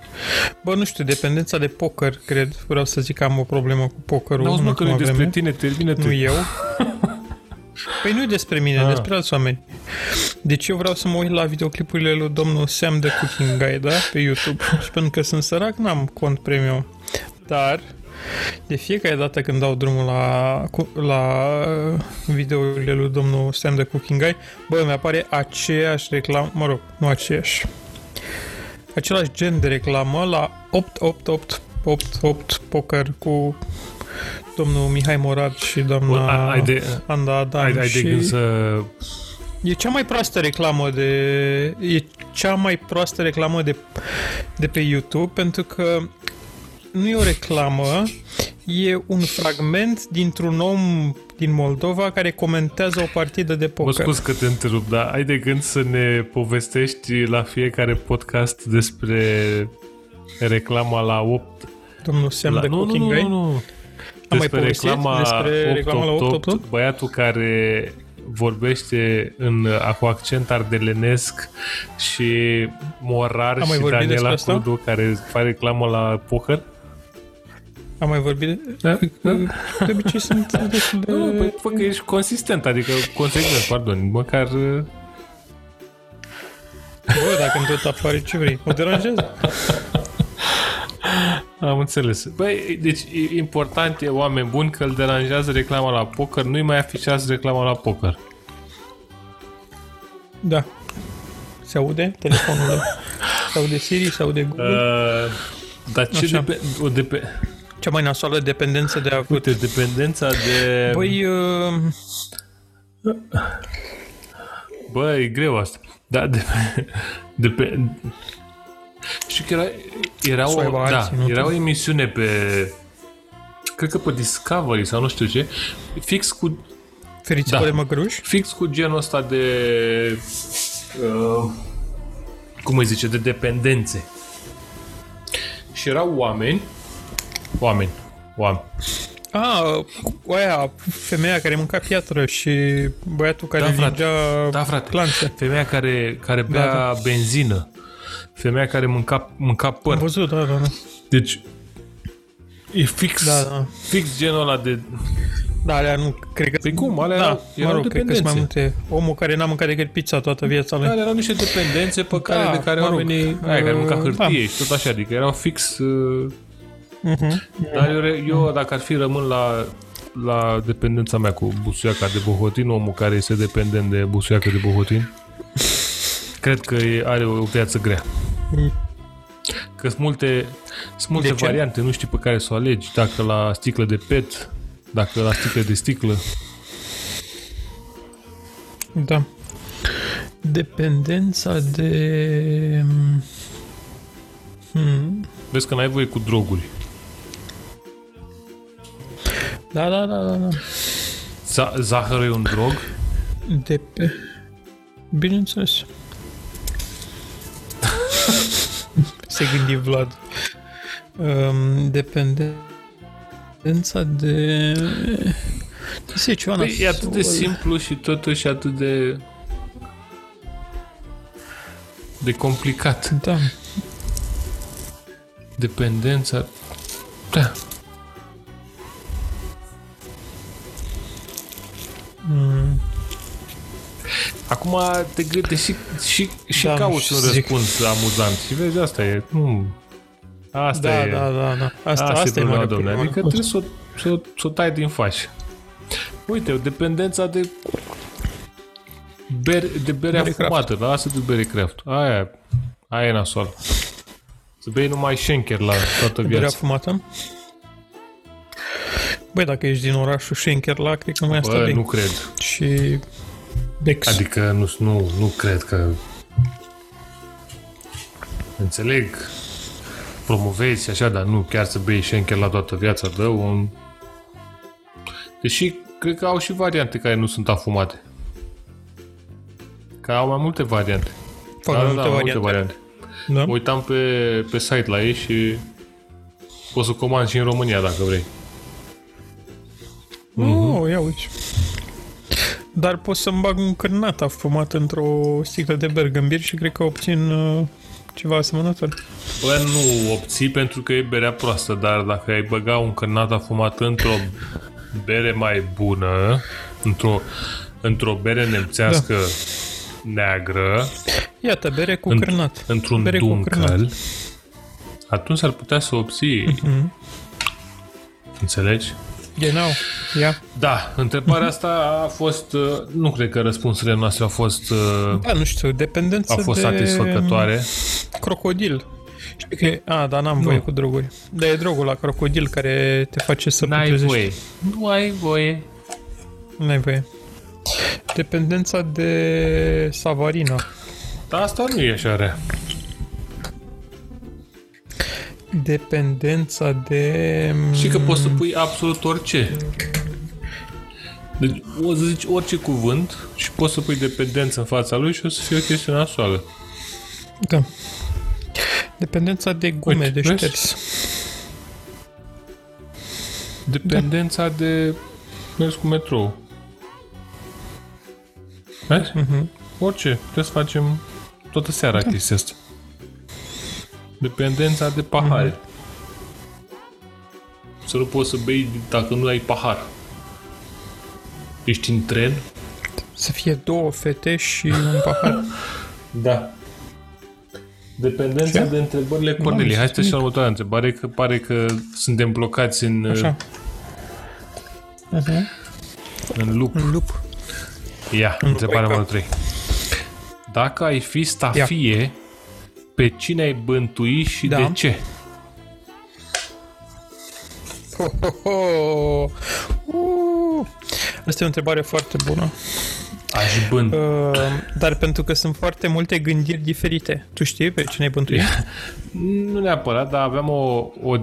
Bă, nu știu, dependența de poker, cred. Vreau să zic că am o problemă cu pokerul. Nu, în mă, că nu ultima despre vreme. tine, termină-te. Nu eu. Păi nu e despre mine, Ah. ah. despre alți oameni. Deci eu vreau să mă uit la videoclipurile lui domnul Sam the Cooking Guy, da? Pe YouTube. Și pentru că sunt sărac, n-am cont premium. Dar, de fiecare dată când dau drumul la, cu- la videourile lui domnul Sam the Cooking Guy, bă, mi-apare aceeași reclamă, mă rog, nu aceeași. Același gen de reclamă la 8888 poker cu domnul Mihai Morad și Bă, doamna ai de, Anda Adam ai, ai de și gând să... e cea mai proastă reclamă de e cea mai proastă reclamă de, de pe YouTube pentru că nu e o reclamă, e un fragment dintr-un om din Moldova care comentează o partidă de Mă poker. scuz că te întrerup, dar ai de gând să ne povestești la fiecare podcast despre reclama la 8 Domnul Sam la, de nu, nu, Cooking nu, Guy. nu, nu. Am mai Despre povestit reclama, despre reclama la 888? băiatul care vorbește în, cu accent ardelenesc și Morar Am mai și vorbit despre Daniela asta? Cudu care face reclamă la poker. Am mai vorbit de... Da? De obicei sunt destul de... Nu, păi, fă că ești consistent, adică consecvent, pardon, măcar uh, Bă, dacă îmi tot apare ce vrei. O deranjează? am înțeles. Băi, deci e important e oameni buni că îl deranjează reclama la poker, nu-i mai afișează reclama la poker. Da. Se aude telefonul? Se aude Siri? Se aude Google? Uh, dar ce Așa. depe- o depe- Cea mai nasoală dependență de avut. Uite, dependența de... Păi, uh, Bă, e greu asta. Da, de, de pe... Știu că era, era, Să o aibă o, da, alții, nu era tu. o emisiune pe... Cred că pe Discovery sau nu știu ce, fix cu, feriți-vă Da. de măgăruși? fix cu genul ăsta de... Uh, cum îi zice? De dependențe. Și erau oameni, oameni, oameni, Ah, cu aia, femeia care mânca piatră și băiatul care Da, frate. lingea Da, frate. clanțe. Femeia care, care bea Da, da. benzină. Femeia care mânca, mânca păr. Am văzut, da, da, da. Deci, e fix, Da, da. fix genul ăla de... Da, alea nu, cred că... Păi cum? Alea da, erau- erau mă rog, cred că sunt mai dependențe. multe. Omul care n-a mâncat decât pizza toată viața lui. Alea erau niște dependențe pe care, Da, de care mă rog. oamenii... Aia care mânca Uh, hârtie da. și tot așa, adică erau fix... Uh, Mhm. dar eu, re- eu, dacă ar fi rămân la, la dependența mea cu busuiaca de bohotin, omul care este dependent de busuiaca de bohotin, cred că e- are o viață grea. Mm. Că sunt multe, sunt multe De ce? variante, nu știi pe care să o alegi. Dacă la sticlă de pet, dacă la sticlă de sticlă. Da. Dependența de... Hmm. Vezi că n-ai voie cu droguri. Da, da, da, da, da. Za- zahărul e un drog? De pe... Bineînțeles. Se gândi Vlad. Um, dependența de... De secioana Păi, e atât de sol. simplu și totuși atât de... de complicat. Da. Dependența... Da. Acum te gândești și, și, și Da, nu cauți știu un să zic. răspuns amuzant. Și vezi, asta e... Nu. Asta Da, e... da, da, da. Asta, Asta, asta e e problema, mare domnule. problemă. Adică trebuie să o, să, o- să o tai din faș. Uite, o dependența de bere, de bere Bere afumată. Lasă de bere craft. Aia, aia e nasol. Să bei numai Schenker la toată Berea viața. fumată? Băi, dacă ești din orașul Schenkerla, cred că nu mai asta Bă, bei. nu cred. Și Bex. Adică nu, nu, nu cred că... Înțeleg. Promovezi și așa, dar nu chiar să bei Schenker la toată viața. Dă un... Deși cred că au și variante care nu sunt afumate. Că au mai multe variante. Fac da, mai da, multe da, variante. multe variante. Da? Mă uitam pe, pe site la ei și poți să comand și în România dacă vrei. Oh, ia uite. Dar pot să-mi bag un cârnat afumat într-o sticlă de bergambir și cred că obțin uh, ceva asemănător. Bă, nu obții pentru că e berea proastă, dar dacă ai băga un cărnat afumat într-o bere mai bună, într-o, într-o bere nemțească neagră, Iată, bere cu În- cârnat. într-un Bere cu cârnat. dunkel, atunci ar putea să obții. Mhm. Înțelegi? Genau. Ia. Da, întrebarea asta a fost... uh, Nu cred că răspunsurile noastre au fost, uh, Da, nu știu, dependență au fost de satisfăcătoare. crocodil. Știi că... A, dar n-am voie cu droguri. Dar e drogul la crocodil care te face să N-ai putrezești. voie. Nu ai voie. N-ai voie. Dependența de savarina. Dar asta nu e așa rea. Dependența de... Și că poți să pui absolut orice. Deci o să zici orice cuvânt și poți să pui dependență în fața lui și o să fie o chestie nasoală. Da. Dependența de gume Uite, de vezi? șters. Dependența de mers cu metrou. Vezi? Mhm. Orice. Putem să facem toată seara da. chestia asta. Dependența de pahare. Mhm. Să nu poți să bei dacă nu ai pahar. Ești în tren? Să fie două fete și un pahar. Da. Dependența Ce? de întrebările Cornelie. Hai să nimic. și la următoarea întrebare, că pare că suntem blocați în, Așa. Uh-huh. în loop. Un lup. Ia, întrebarea breakup. numărul 3. Dacă ai fi stafie, pe cine ai bântui și Da. de ce? Ho, ho, ho. Uh. Asta e o întrebare foarte bună. Aș bânt. Uh, dar pentru că sunt foarte multe gândiri diferite. Tu știi pe cine ai bântuit? Nu neapărat, dar aveam o, o, o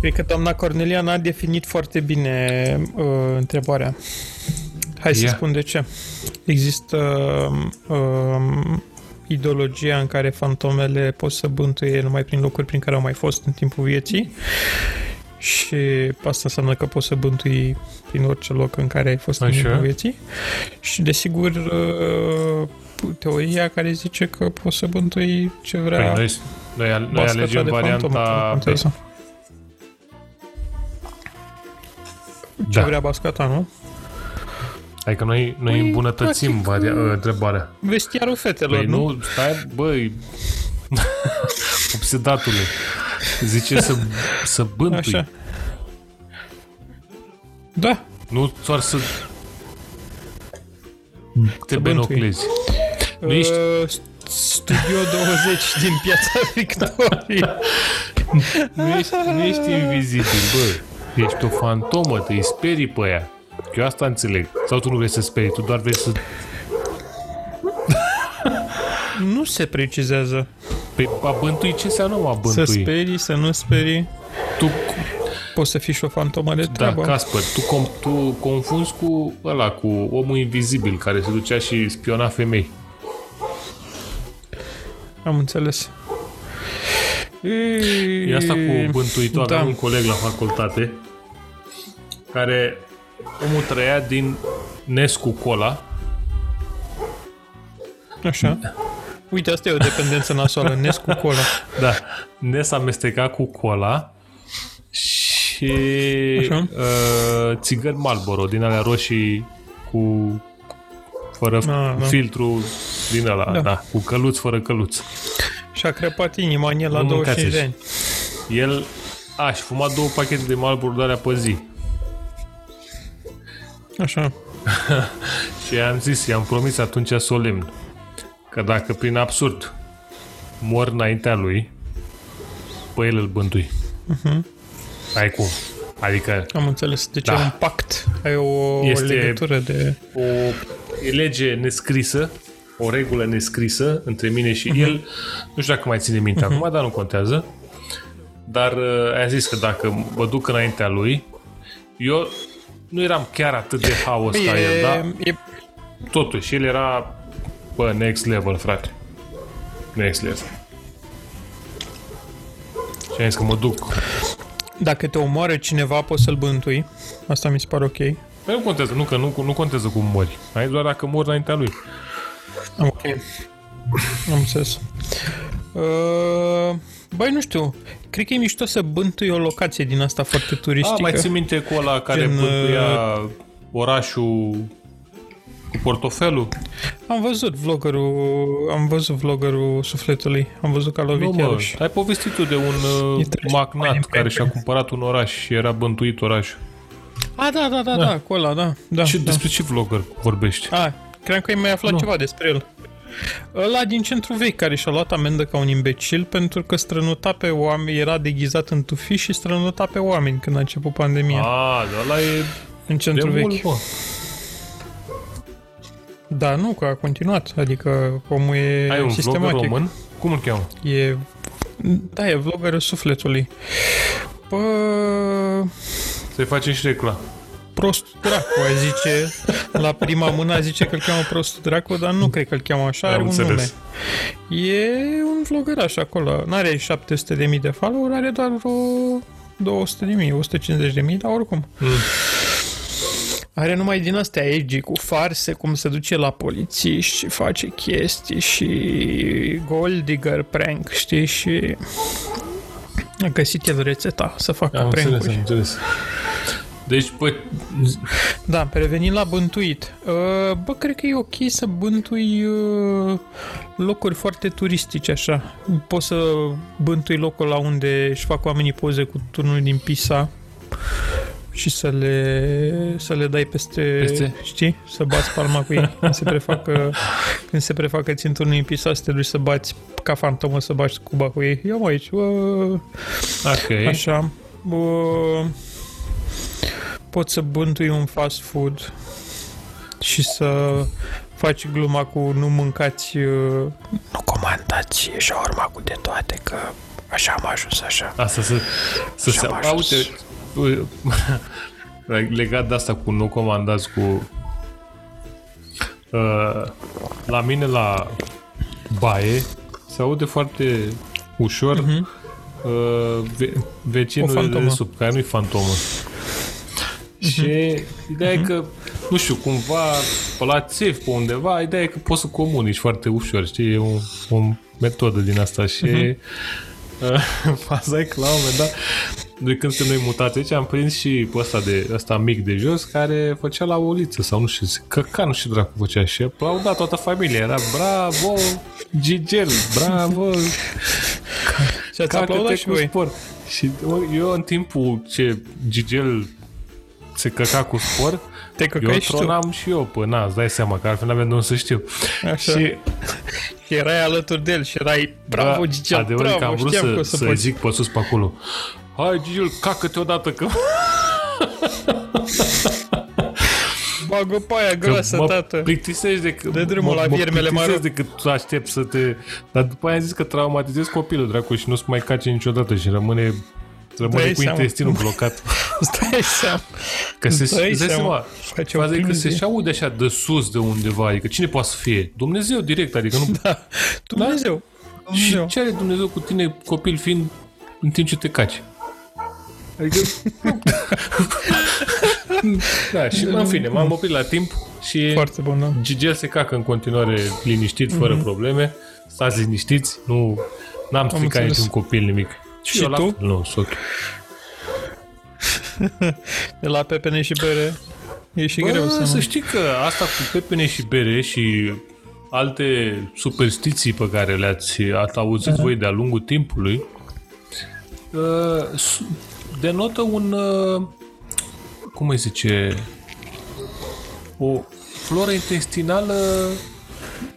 Cred că doamna Cornelia n-a definit foarte bine uh, întrebarea. Hai să Ia. spun de ce. Există um, ideologia în care fantomele pot să bântuie numai prin locuri prin care au mai fost în timpul vieții și asta înseamnă că poți să bântui prin orice loc în care ai fost în Așa. timpul vieții și desigur uh, teoria care zice că poți să bântui ce vrea Păi noi, noi, al- noi bascata alegem de fantomă, varianta nu B. contează. Ce Da. vrea bascata, nu? Adică noi, noi Păi, îmbunătățim practic, varia, uh, întrebarea. Vestiarul fetelor, Păi nu? nu, stai, băi, obsedatule. Zice să, să bântui. Așa. Da. Nu doar să te Să bântui. benoclezi. Nu ești, Uh, Studio 20 din Piața Victoriei. nu, ești, nu ești invizibil, bă. Ești o fantomă, te îi sperii pe ea. Eu asta înțeleg. Sau tu nu vrei să sperii, tu doar vrei să... nu se precizează. Păi, a bântui, ce înseamnă mă, a Să bântui? sperii, să nu sperii. Tu, Poți să fii și o fantomă de da, treabă. Casper, tu, com, tu confunzi cu ăla, cu omul invizibil care se ducea și spiona femei. Am înțeles. E asta cu bântuitor. Da. Aveam un coleg la facultate care omul trăia din Nescu Cola. Așa. Uite, asta e o dependență nasoală. Nes cu cola. Da, Nes amestecat cu cola și Așa. uh, țigări Marlboro din alea roșii cu fără Ah, da. filtru din ăla, da. Da. da, cu căluț fără căluț. Și a crăpat inima în el la Nu 25 de mâncați ani. El a, și fuma două pachete de Marlboro de alea pe zi. Așa. Și i-am zis, i-am promis atunci solemn că dacă prin absurd mor înaintea lui, pe el îl bântui. Uh-huh. Ai cum. Adică Am înțeles. Deci Da. da. e un pact. Ai o Este- este... legătură de... o e lege nescrisă, o regulă nescrisă între mine și Mhm. uh-huh. el. Nu știu dacă mai ține minte uh-huh. acum, dar nu contează. Dar uh, a zis că dacă mă duc înaintea lui, eu nu eram chiar atât de haos ca el, da? e, Totuși, el era Bă, next level, frate. Next level. Și am zis că mă duc. dacă te omoară cineva, poți să-l bântui. Asta mi se pare ok. Păi nu contează, nu, că nu, nu contează cum mori. Ai doar dacă mor înaintea lui. Am ok. Am înțeles. Uh, băi, nu știu. Cred că e mișto să bântui o locație din asta foarte A, turistică. mai țin minte cu ăla care Gen, uh, bântuia orașul cu portofelul? Am văzut vloggerul, am văzut vloggerul sufletului. Am văzut că a Nu, lovit mă, iarăși. ai povestit tu de un E uh, trash. magnat Mai care și-a pe- cumpărat un oraș și era bântuit orașul. A, da, da, da, da, cu ăla, da. da, și da. despre ce vlogger vorbești? A, cream că ai mai aflat Nu. ceva despre el. Ăla din centru vechi care și-a luat amendă ca un imbecil pentru că strănuta pe oameni, era deghizat în tufi și strănuta pe oameni când a început pandemia A, dar ăla e în de centru vechi. mult, mă. Da, nu, că a continuat, adică omul e Ai un vlogger sistematic. român? Cum îl cheamă? E, da, e vloggerul sufletului. Bă, Să-i facem și reclamă. Prostul dracu, a zice, la prima mână a zice că îl cheamă prostul dracu, dar nu cred că îl cheamă așa, Am are un înțeles. nume. E un vlogăraș acolo, n-are 700.000 de follower, are doar vreo 200.000, 150.000, dar oricum. Mm. Are numai din astea edgy cu farse, cum se duce la polițiști și face chestii și gold digger prank, știi, și a găsit el rețeta să facă Am înțeles, prank-uri. am înțeles. Deci, păi, Da, pe revenind la bântuit. Uh, Bă, cred că e ok să bântui uh, locuri foarte turistice, așa. Poți să bântui locul la unde își fac oamenii poze cu turnul din Pisa și să le, să le dai peste, Peste? știi? Să bați palma cu ei când se prefacă, când se prefacă țin turnul din Pisa, să te duci să bați ca fantomă, să bați cuba cu ei. Ia mă aici, bă, ok. Așa. Bă, poți să bântui un fast food și să faci gluma cu nu mâncați, uh, nu comandați shawarma cu de toate, că așa am ajuns așa. Asta să, să Și se... am A, ajuns. uite, legat de asta cu nu comandați cu... Uh, la mine la baie se aude foarte ușor uh-huh. uh, ve- vecinul O de fantomă. sub, care nu-i fantomă. Și ideea e că, nu știu, cumva pe la țevi, pe undeva, ideea e că poți să comunici foarte ușor, știi? E o, o metodă din asta și uh, faza e că la un moment dat, de când suntem noi mutați aici, am prins și pe ăsta, de, ăsta mic de jos, care făcea la uliță sau nu știu, căca, nu știu dracu făcea și aplauda toată familia, era bravo, Gigel, bravo, Și ați aplaudat cacă-te și cu voi. spor. Și eu în timpul ce Gigel se căca cu spor, Te eu căcai și tu. tronam și eu, păi na, îți dai seama că altfel n-aveam de unde să știu. Așa. Și Și erai alături de el și erai bravo, da, Gigel, adevărul e că bravo, am vrut știam că o să, să, să poți. zic pe sus pe acolo. Hai, Gigel, cacă-te odată că, Bagă pe aia că groasă, mă tată. plictisești de că, Dă drumul mă, la mă viermele plictisesc maro. de că tu aștepți să te... Dar după aia am zis că traumatizezi copilul, dracu, și nu-ți mai cace niciodată și rămâne rămâne Dai cu seama. intestinul blocat. Stai seama. Că se, Îți dai îți dai seama. seama, Face o faza e că se plângere. și aude așa de sus de undeva, adică cine poate să fie? Dumnezeu direct, adică nu... Da. Dumnezeu. Și Dumnezeu. ce are Dumnezeu cu tine, copil fiind, în timp ce te caci? Adică... da, și în fine, m-am oprit la timp și Foarte bun, da. Gigel se cacă în continuare liniștit, fără probleme. Stați liniștiți, nu... N-am stricat înțeles. niciun copil nimic. Și eu la tu? fel, Nu, sunt ok. De la pepene și bere e și Bă, greu să să nu. știi că asta cu pepene și bere și alte superstiții pe care le-ați ați auzit Mhm. voi de-a lungul timpului uh, s- denotă un uh, cum îi zice o floră intestinală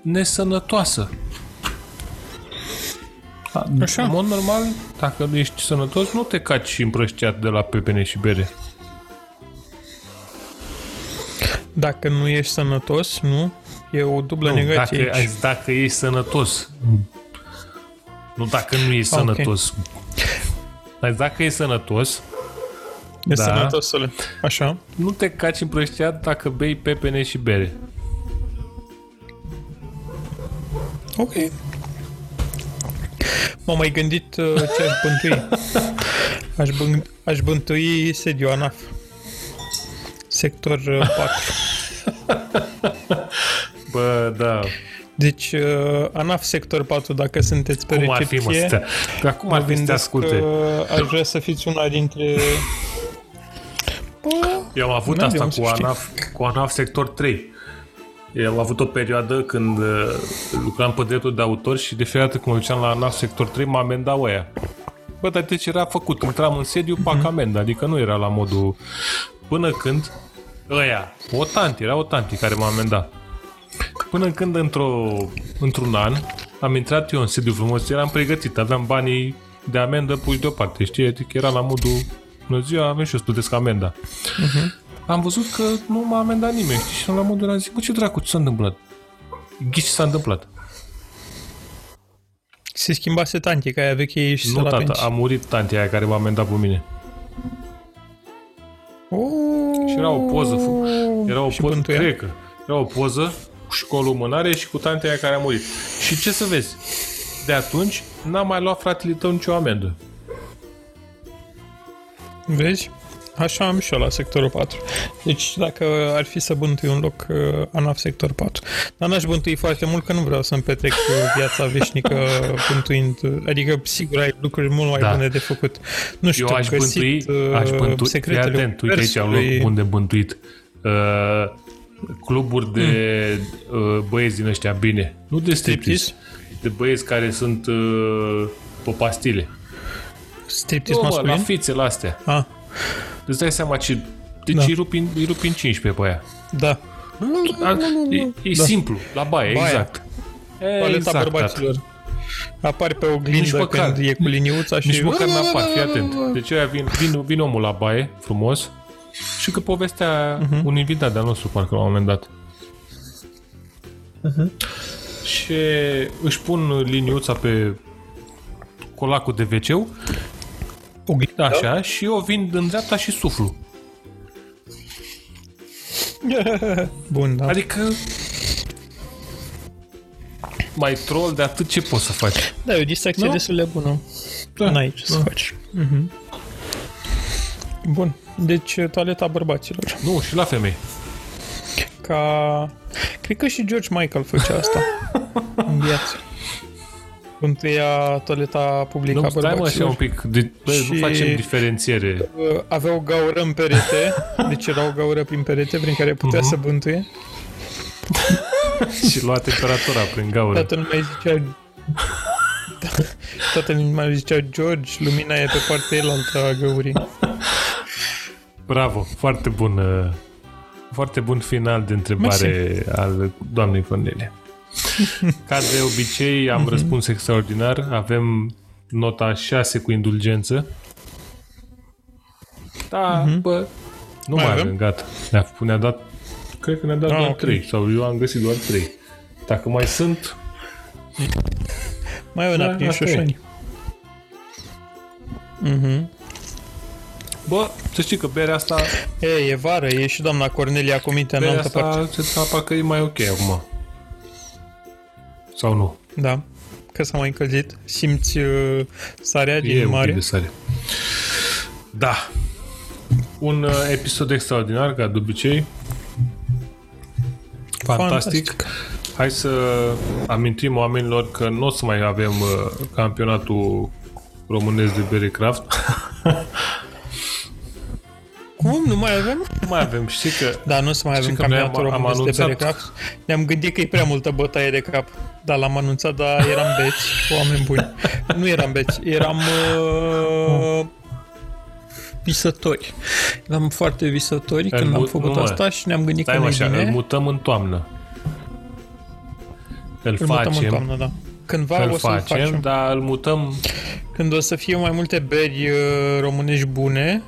nesănătoasă. A, Așa. În mod normal, dacă nu ești sănătos, nu te caci împrăștiat de la pepene și bere. Dacă nu ești sănătos, nu? E o dublă Nu, negație dacă, aici. azi, dacă ești sănătos. Nu dacă nu ești Ok. sănătos. Azi, dacă ești sănătos, E da. sănătosule. Așa. nu te caci împrăștiat dacă bei pepene și bere. Ok. M-am mai gândit uh, ce aș bântui. Aș, bân- aș bântui sediu ANAF. Sector uh, 4. Bă, da. Deci, uh, ANAF sector 4, dacă sunteți pe Cum ar fi, mă, recepție, stea? Dar cum ar mă fi să te gândesc asculte? că aș vrea să fiți una dintre... Bă, Eu am avut N-am de asta unde cu să știi. ANAF, cu ANAF sector 3. Eu am avut o perioadă când uh, lucram pe dreptul de autor și de fiecare dată când mă duceam la ANAF sector 3 mă amendau ăia. Bă, dar deci era făcut. Intram în sediu, Mhm. pac amendă. Adică nu era la modul... Până când ăia, o tanti, era o tanti care m-a amendat. Până când într-o, într-un an am intrat eu în sediu frumos, eram pregătit, aveam banii de amendă puși deoparte, știi? Adică era la modul, bună ziua, avem și eu să plătesc amenda. Am văzut că nu m-a amendat nimeni, știi? Și la modul ăla zic, bă, ce dracu, ce s-a întâmplat? Ghici ce s-a întâmplat? se schimbase tantica aia veche și nu, la tata, pensi. a murit tantea aia care m-a amendat pe mine. Oh, Și era o poză, fu- era o Și poză, bântuia. cred că, era o poză și cu o lumânare și cu tantea aia care a murit. Și ce să vezi? De atunci n-a mai luat fratele tău nicio amendă. Vezi? Așa am și eu la sectorul 4. Deci dacă ar fi să bântui un loc, uh, ANAF sector 4. Dar n-aș bântui foarte mult, că nu vreau să-mi petrec uh, viața veșnică bântuind. uh, Adică, sigur, ai lucruri mult mai Da. bune de făcut. Nu știu, Eu aș găsit bântui, uh, aș bântui, fii secretele atent, uite aici un loc universului. bun de bântuit. Uh, cluburi de Hmm. uh, băieți din ăștia bine. Nu de striptease, de băieți care sunt uh, pe pastile. Striptease Nu, mă, la masculin? fițele astea. Ah, Îți dai seama ce... Deci Da. îi, rupi, în- îi rupi în 15 pe aia. da. A, e e Da. simplu, la baie, Baia. exact. Toaleta Exact, bărbaților. Apari pe oglindă Nici măcar. când e cu liniuța și... Nici măcar n-apar, fii atent. Deci aia vin, vin, vin omul la baie, frumos, și că povestea Mhm. uh-huh. un invitat de-al nostru, parcă la un moment dat. Mhm. Uh-huh. Și își pun liniuța pe colacul de wc Oglindă? așa, și eu vin în dreapta și suflu. Bun, da. Adică mai troll de atât ce poți să faci. Da, e o distracție Nu? destul de bună. Da. N-ai ce să faci. Mhm. Bun. Deci, toaleta bărbaților. Nu, și la femei. Ca... Cred că și George Michael făcea asta în viață. Bântuia toaleta publică a Nu, stai mă așa bărbaților. un pic. De, bă, Și- Nu facem diferențiere. Uh, Avea o gaură în perete, deci era o gaură prin perete prin care putea Mhm. să bântuie. și lua temperatura prin gaură. Toată lumea zicea... Da. Toată lumea zicea George, lumina e pe partea elaltă a găurii. Bravo, foarte bun, uh, foarte bun final de întrebare al doamnei Cornelia. Ca de obicei am răspuns extraordinar, avem nota 6 cu indulgență. Da, bă, nu Mai mai, avem? avem, gata. Ne-a, ne-a dat, cred că ne-a dat Ah, doar ok. 3, sau eu am găsit doar 3. Dacă mai sunt, Mai e una Da, prin asta e. șoșani. Mhm. bă, să știi că berea asta, E, e vară, e și doamna Cornelia Comite în berea altă parte. asta se parcă e mai ok acum. Sau nu? Da, că s-a mai încălzit. Simți uh, sarea E din un mare. pic de sare. Da. Un uh, episod extraordinar, ca de obicei. Fantastic. Fantastic. Hai să amintim oamenilor că nu o să mai avem uh, campionatul românesc de bere craft. Cum? Nu mai avem? nu mai avem. Știi că Da, nu o să mai avem că noi am- campionatul am românesc de anunțat- bere craft. Ne-am gândit că e prea multă bătaie de cap. Da, l-am anunțat, dar eram beți, oameni buni. Nu eram beți, eram uh, visători. Eram foarte visători Îl când am mut- făcut nu, mă. asta și ne-am gândit stai că mă nu așa, bine. îl mutăm în toamnă. Îl, Îl mutăm în facem, toamnă, da. Cândva îl o să-l facem, facem. dar îl mutăm, Când o să fie mai multe beri uh, românești bune,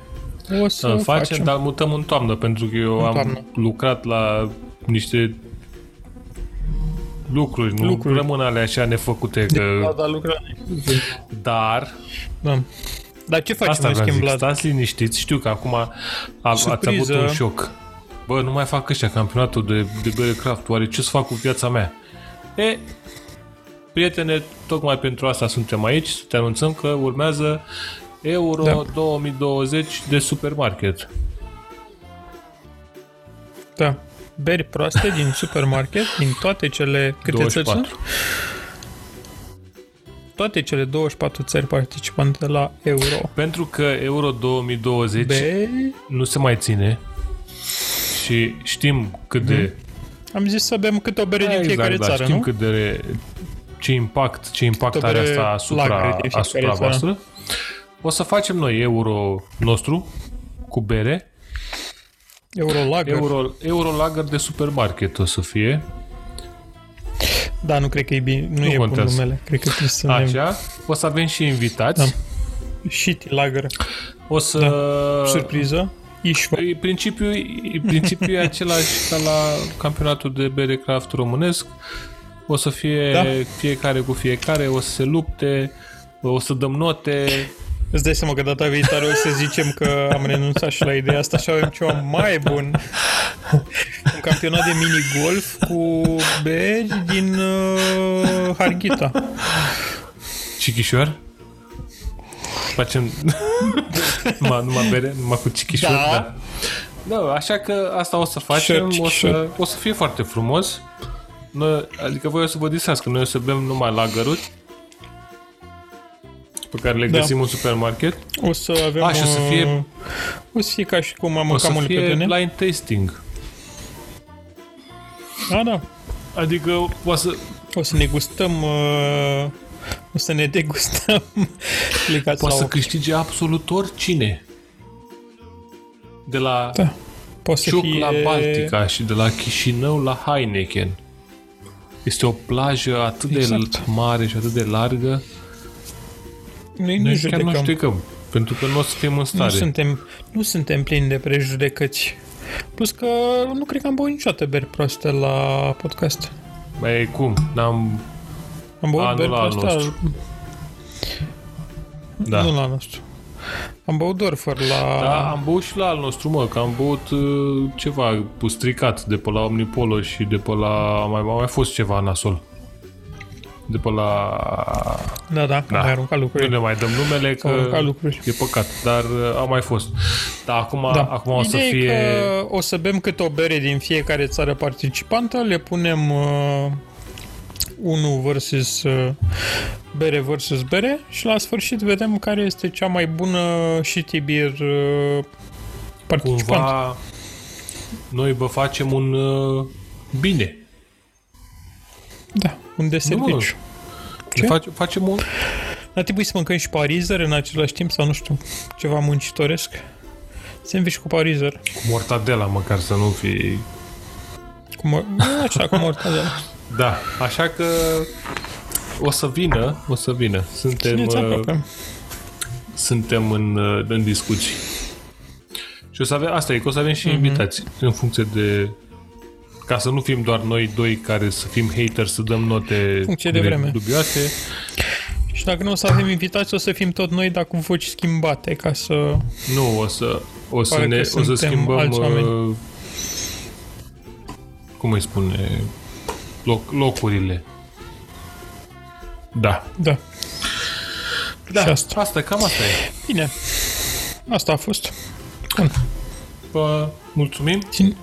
o să îl facem, facem. dar îl mutăm în toamnă, pentru că eu În am toamnă. lucrat la niște lucruri, nu Lucruri. rămân alea așa nefăcute, că... Da, da, lucra. Dar, Da. Dar ce facem asta în vreau să schimb, zic, Vlad? stați liniștiți, știu că acum a, ați avut Surpriză. un șoc. Bă, nu mai fac ăștia campionatul de, de bere craft, oare ce să fac cu viața mea? E, prietene, tocmai pentru asta suntem aici, să te anunțăm că urmează Euro Da. 2020 de supermarket. Da. Beri proaste din supermarket, din toate cele... Câte țări 24. sunt? Toate cele 24 țări participante la Euro. Pentru că Euro 2020 Beri... nu se mai ține și știm cât de Am zis să bem câte o bere din fiecare da, țară, știm nu? cât de ce impact, ce impact Câte are bere asta asupra, lager din fiecare asupra țară. Voastră. O să facem noi euro nostru cu bere, Euro Lager. euro, euro lager de supermarket o să fie. Da, nu cred că e bine. Nu, Nu e bun contează. numele. Cred că trebuie să ne... Așa, o să avem și invitați. Da. Shitty Lager. O să... Surpriză. Ișva. E Principiul, e- principiul e același ca la campionatul de bere craft românesc. O să fie Da. fiecare cu fiecare, o să se lupte, o să dăm note, Îți dai seama că data viitoare o să zicem că am renunțat și la ideea asta și avem ceva mai bun. Un campionat de mini-golf cu beri din uh, Harghita. Cichișoar? Facem numai, numai bere, numai cu cichișoar? Da. da. Da, așa că asta o să facem, Shirt, o să, shirt. o să fie foarte frumos. Noi, adică voi o să vă distrați, că noi o să bem numai lagăruri pe care le Da. găsim în supermarket. O să avem... A, și o să fie- uh, O să fie ca și cum am O să mâncat mult pe fie tine. blind tasting. Da, da. Adică o să... O să ne gustăm... Uh, o să ne degustăm ligați Poate la să ochi. câștige absolut oricine. De la Da. Poate să Ciuc fie... la Baltica și de la Chișinău la Heineken. Este o plajă atât Exact. de mare și atât de largă. Noi nu Noi chiar nu judecăm. judecăm. Pentru că nu o să fim în Nu stare. suntem, nu suntem plini de prejudecăți. Plus că nu cred că am băut niciodată beri proaste la podcast. Mai cum? N-am... Am băut A, nu beri la al proaste nostru. Da. Da. Nu la nostru. Am băut doar fără la... Da, am băut și la al nostru, mă, că am băut uh, ceva stricat de pe la Omnipolo și de pe la... Mai, a mai fost ceva nasol. De pe la... da, da, am Da. mai aruncat Nu lucruri. ne mai dăm numele Am că aruncat lucruri. e păcat, dar uh, a mai fost. Da, acum, Da. acum o să Ideea fie... e că o să bem câte o bere din fiecare țară participantă, le punem uh, 1 versus uh, bere versus bere și la sfârșit vedem care este cea mai bună shitty beer uh, participant. cumva noi vă facem un uh, bine. Da, un de Nu, mă. serviciu. Ce? Ne Face, facem un... Ar trebui să mâncăm și parizer în același timp sau nu știu, ceva muncitoresc. Sandwich cu parizer. Cu mortadela, măcar să nu fie... Cu mor- nu, așa, cu mortadela. Da, așa că o să vină, o să vină. Suntem, Țineți uh, aproape. suntem în, uh, în discuții. Și o să avem, asta e, că o să avem Mhm. și invitații în funcție de ca să nu fim doar noi doi care să fim haters, să dăm note Funcție de vreme. dubioase. Și dacă nu o să avem invitați, o să fim tot noi, dar cu voci schimbate, ca să... Nu, o să, o să, Pare ne, că o să suntem schimbăm alți oameni. uh, cum îi spune loc, locurile. Da. Da. Da, Și asta. asta, cam asta e. Bine. Asta a fost. Bun. Vă mulțumim. Ține,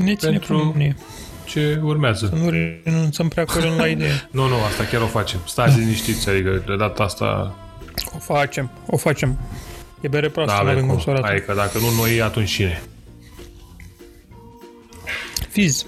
țineți-ne Pentru- Pentru... cu Ce urmează? Nu renunțăm prea curând la idee. Nu, nu, asta chiar o facem. Stați liniștiți, adică de data asta O facem, o facem. E bere proastă, da, nu avem avem cum. cum să o arătăm. Adică dacă nu noi, atunci cine? Fiz.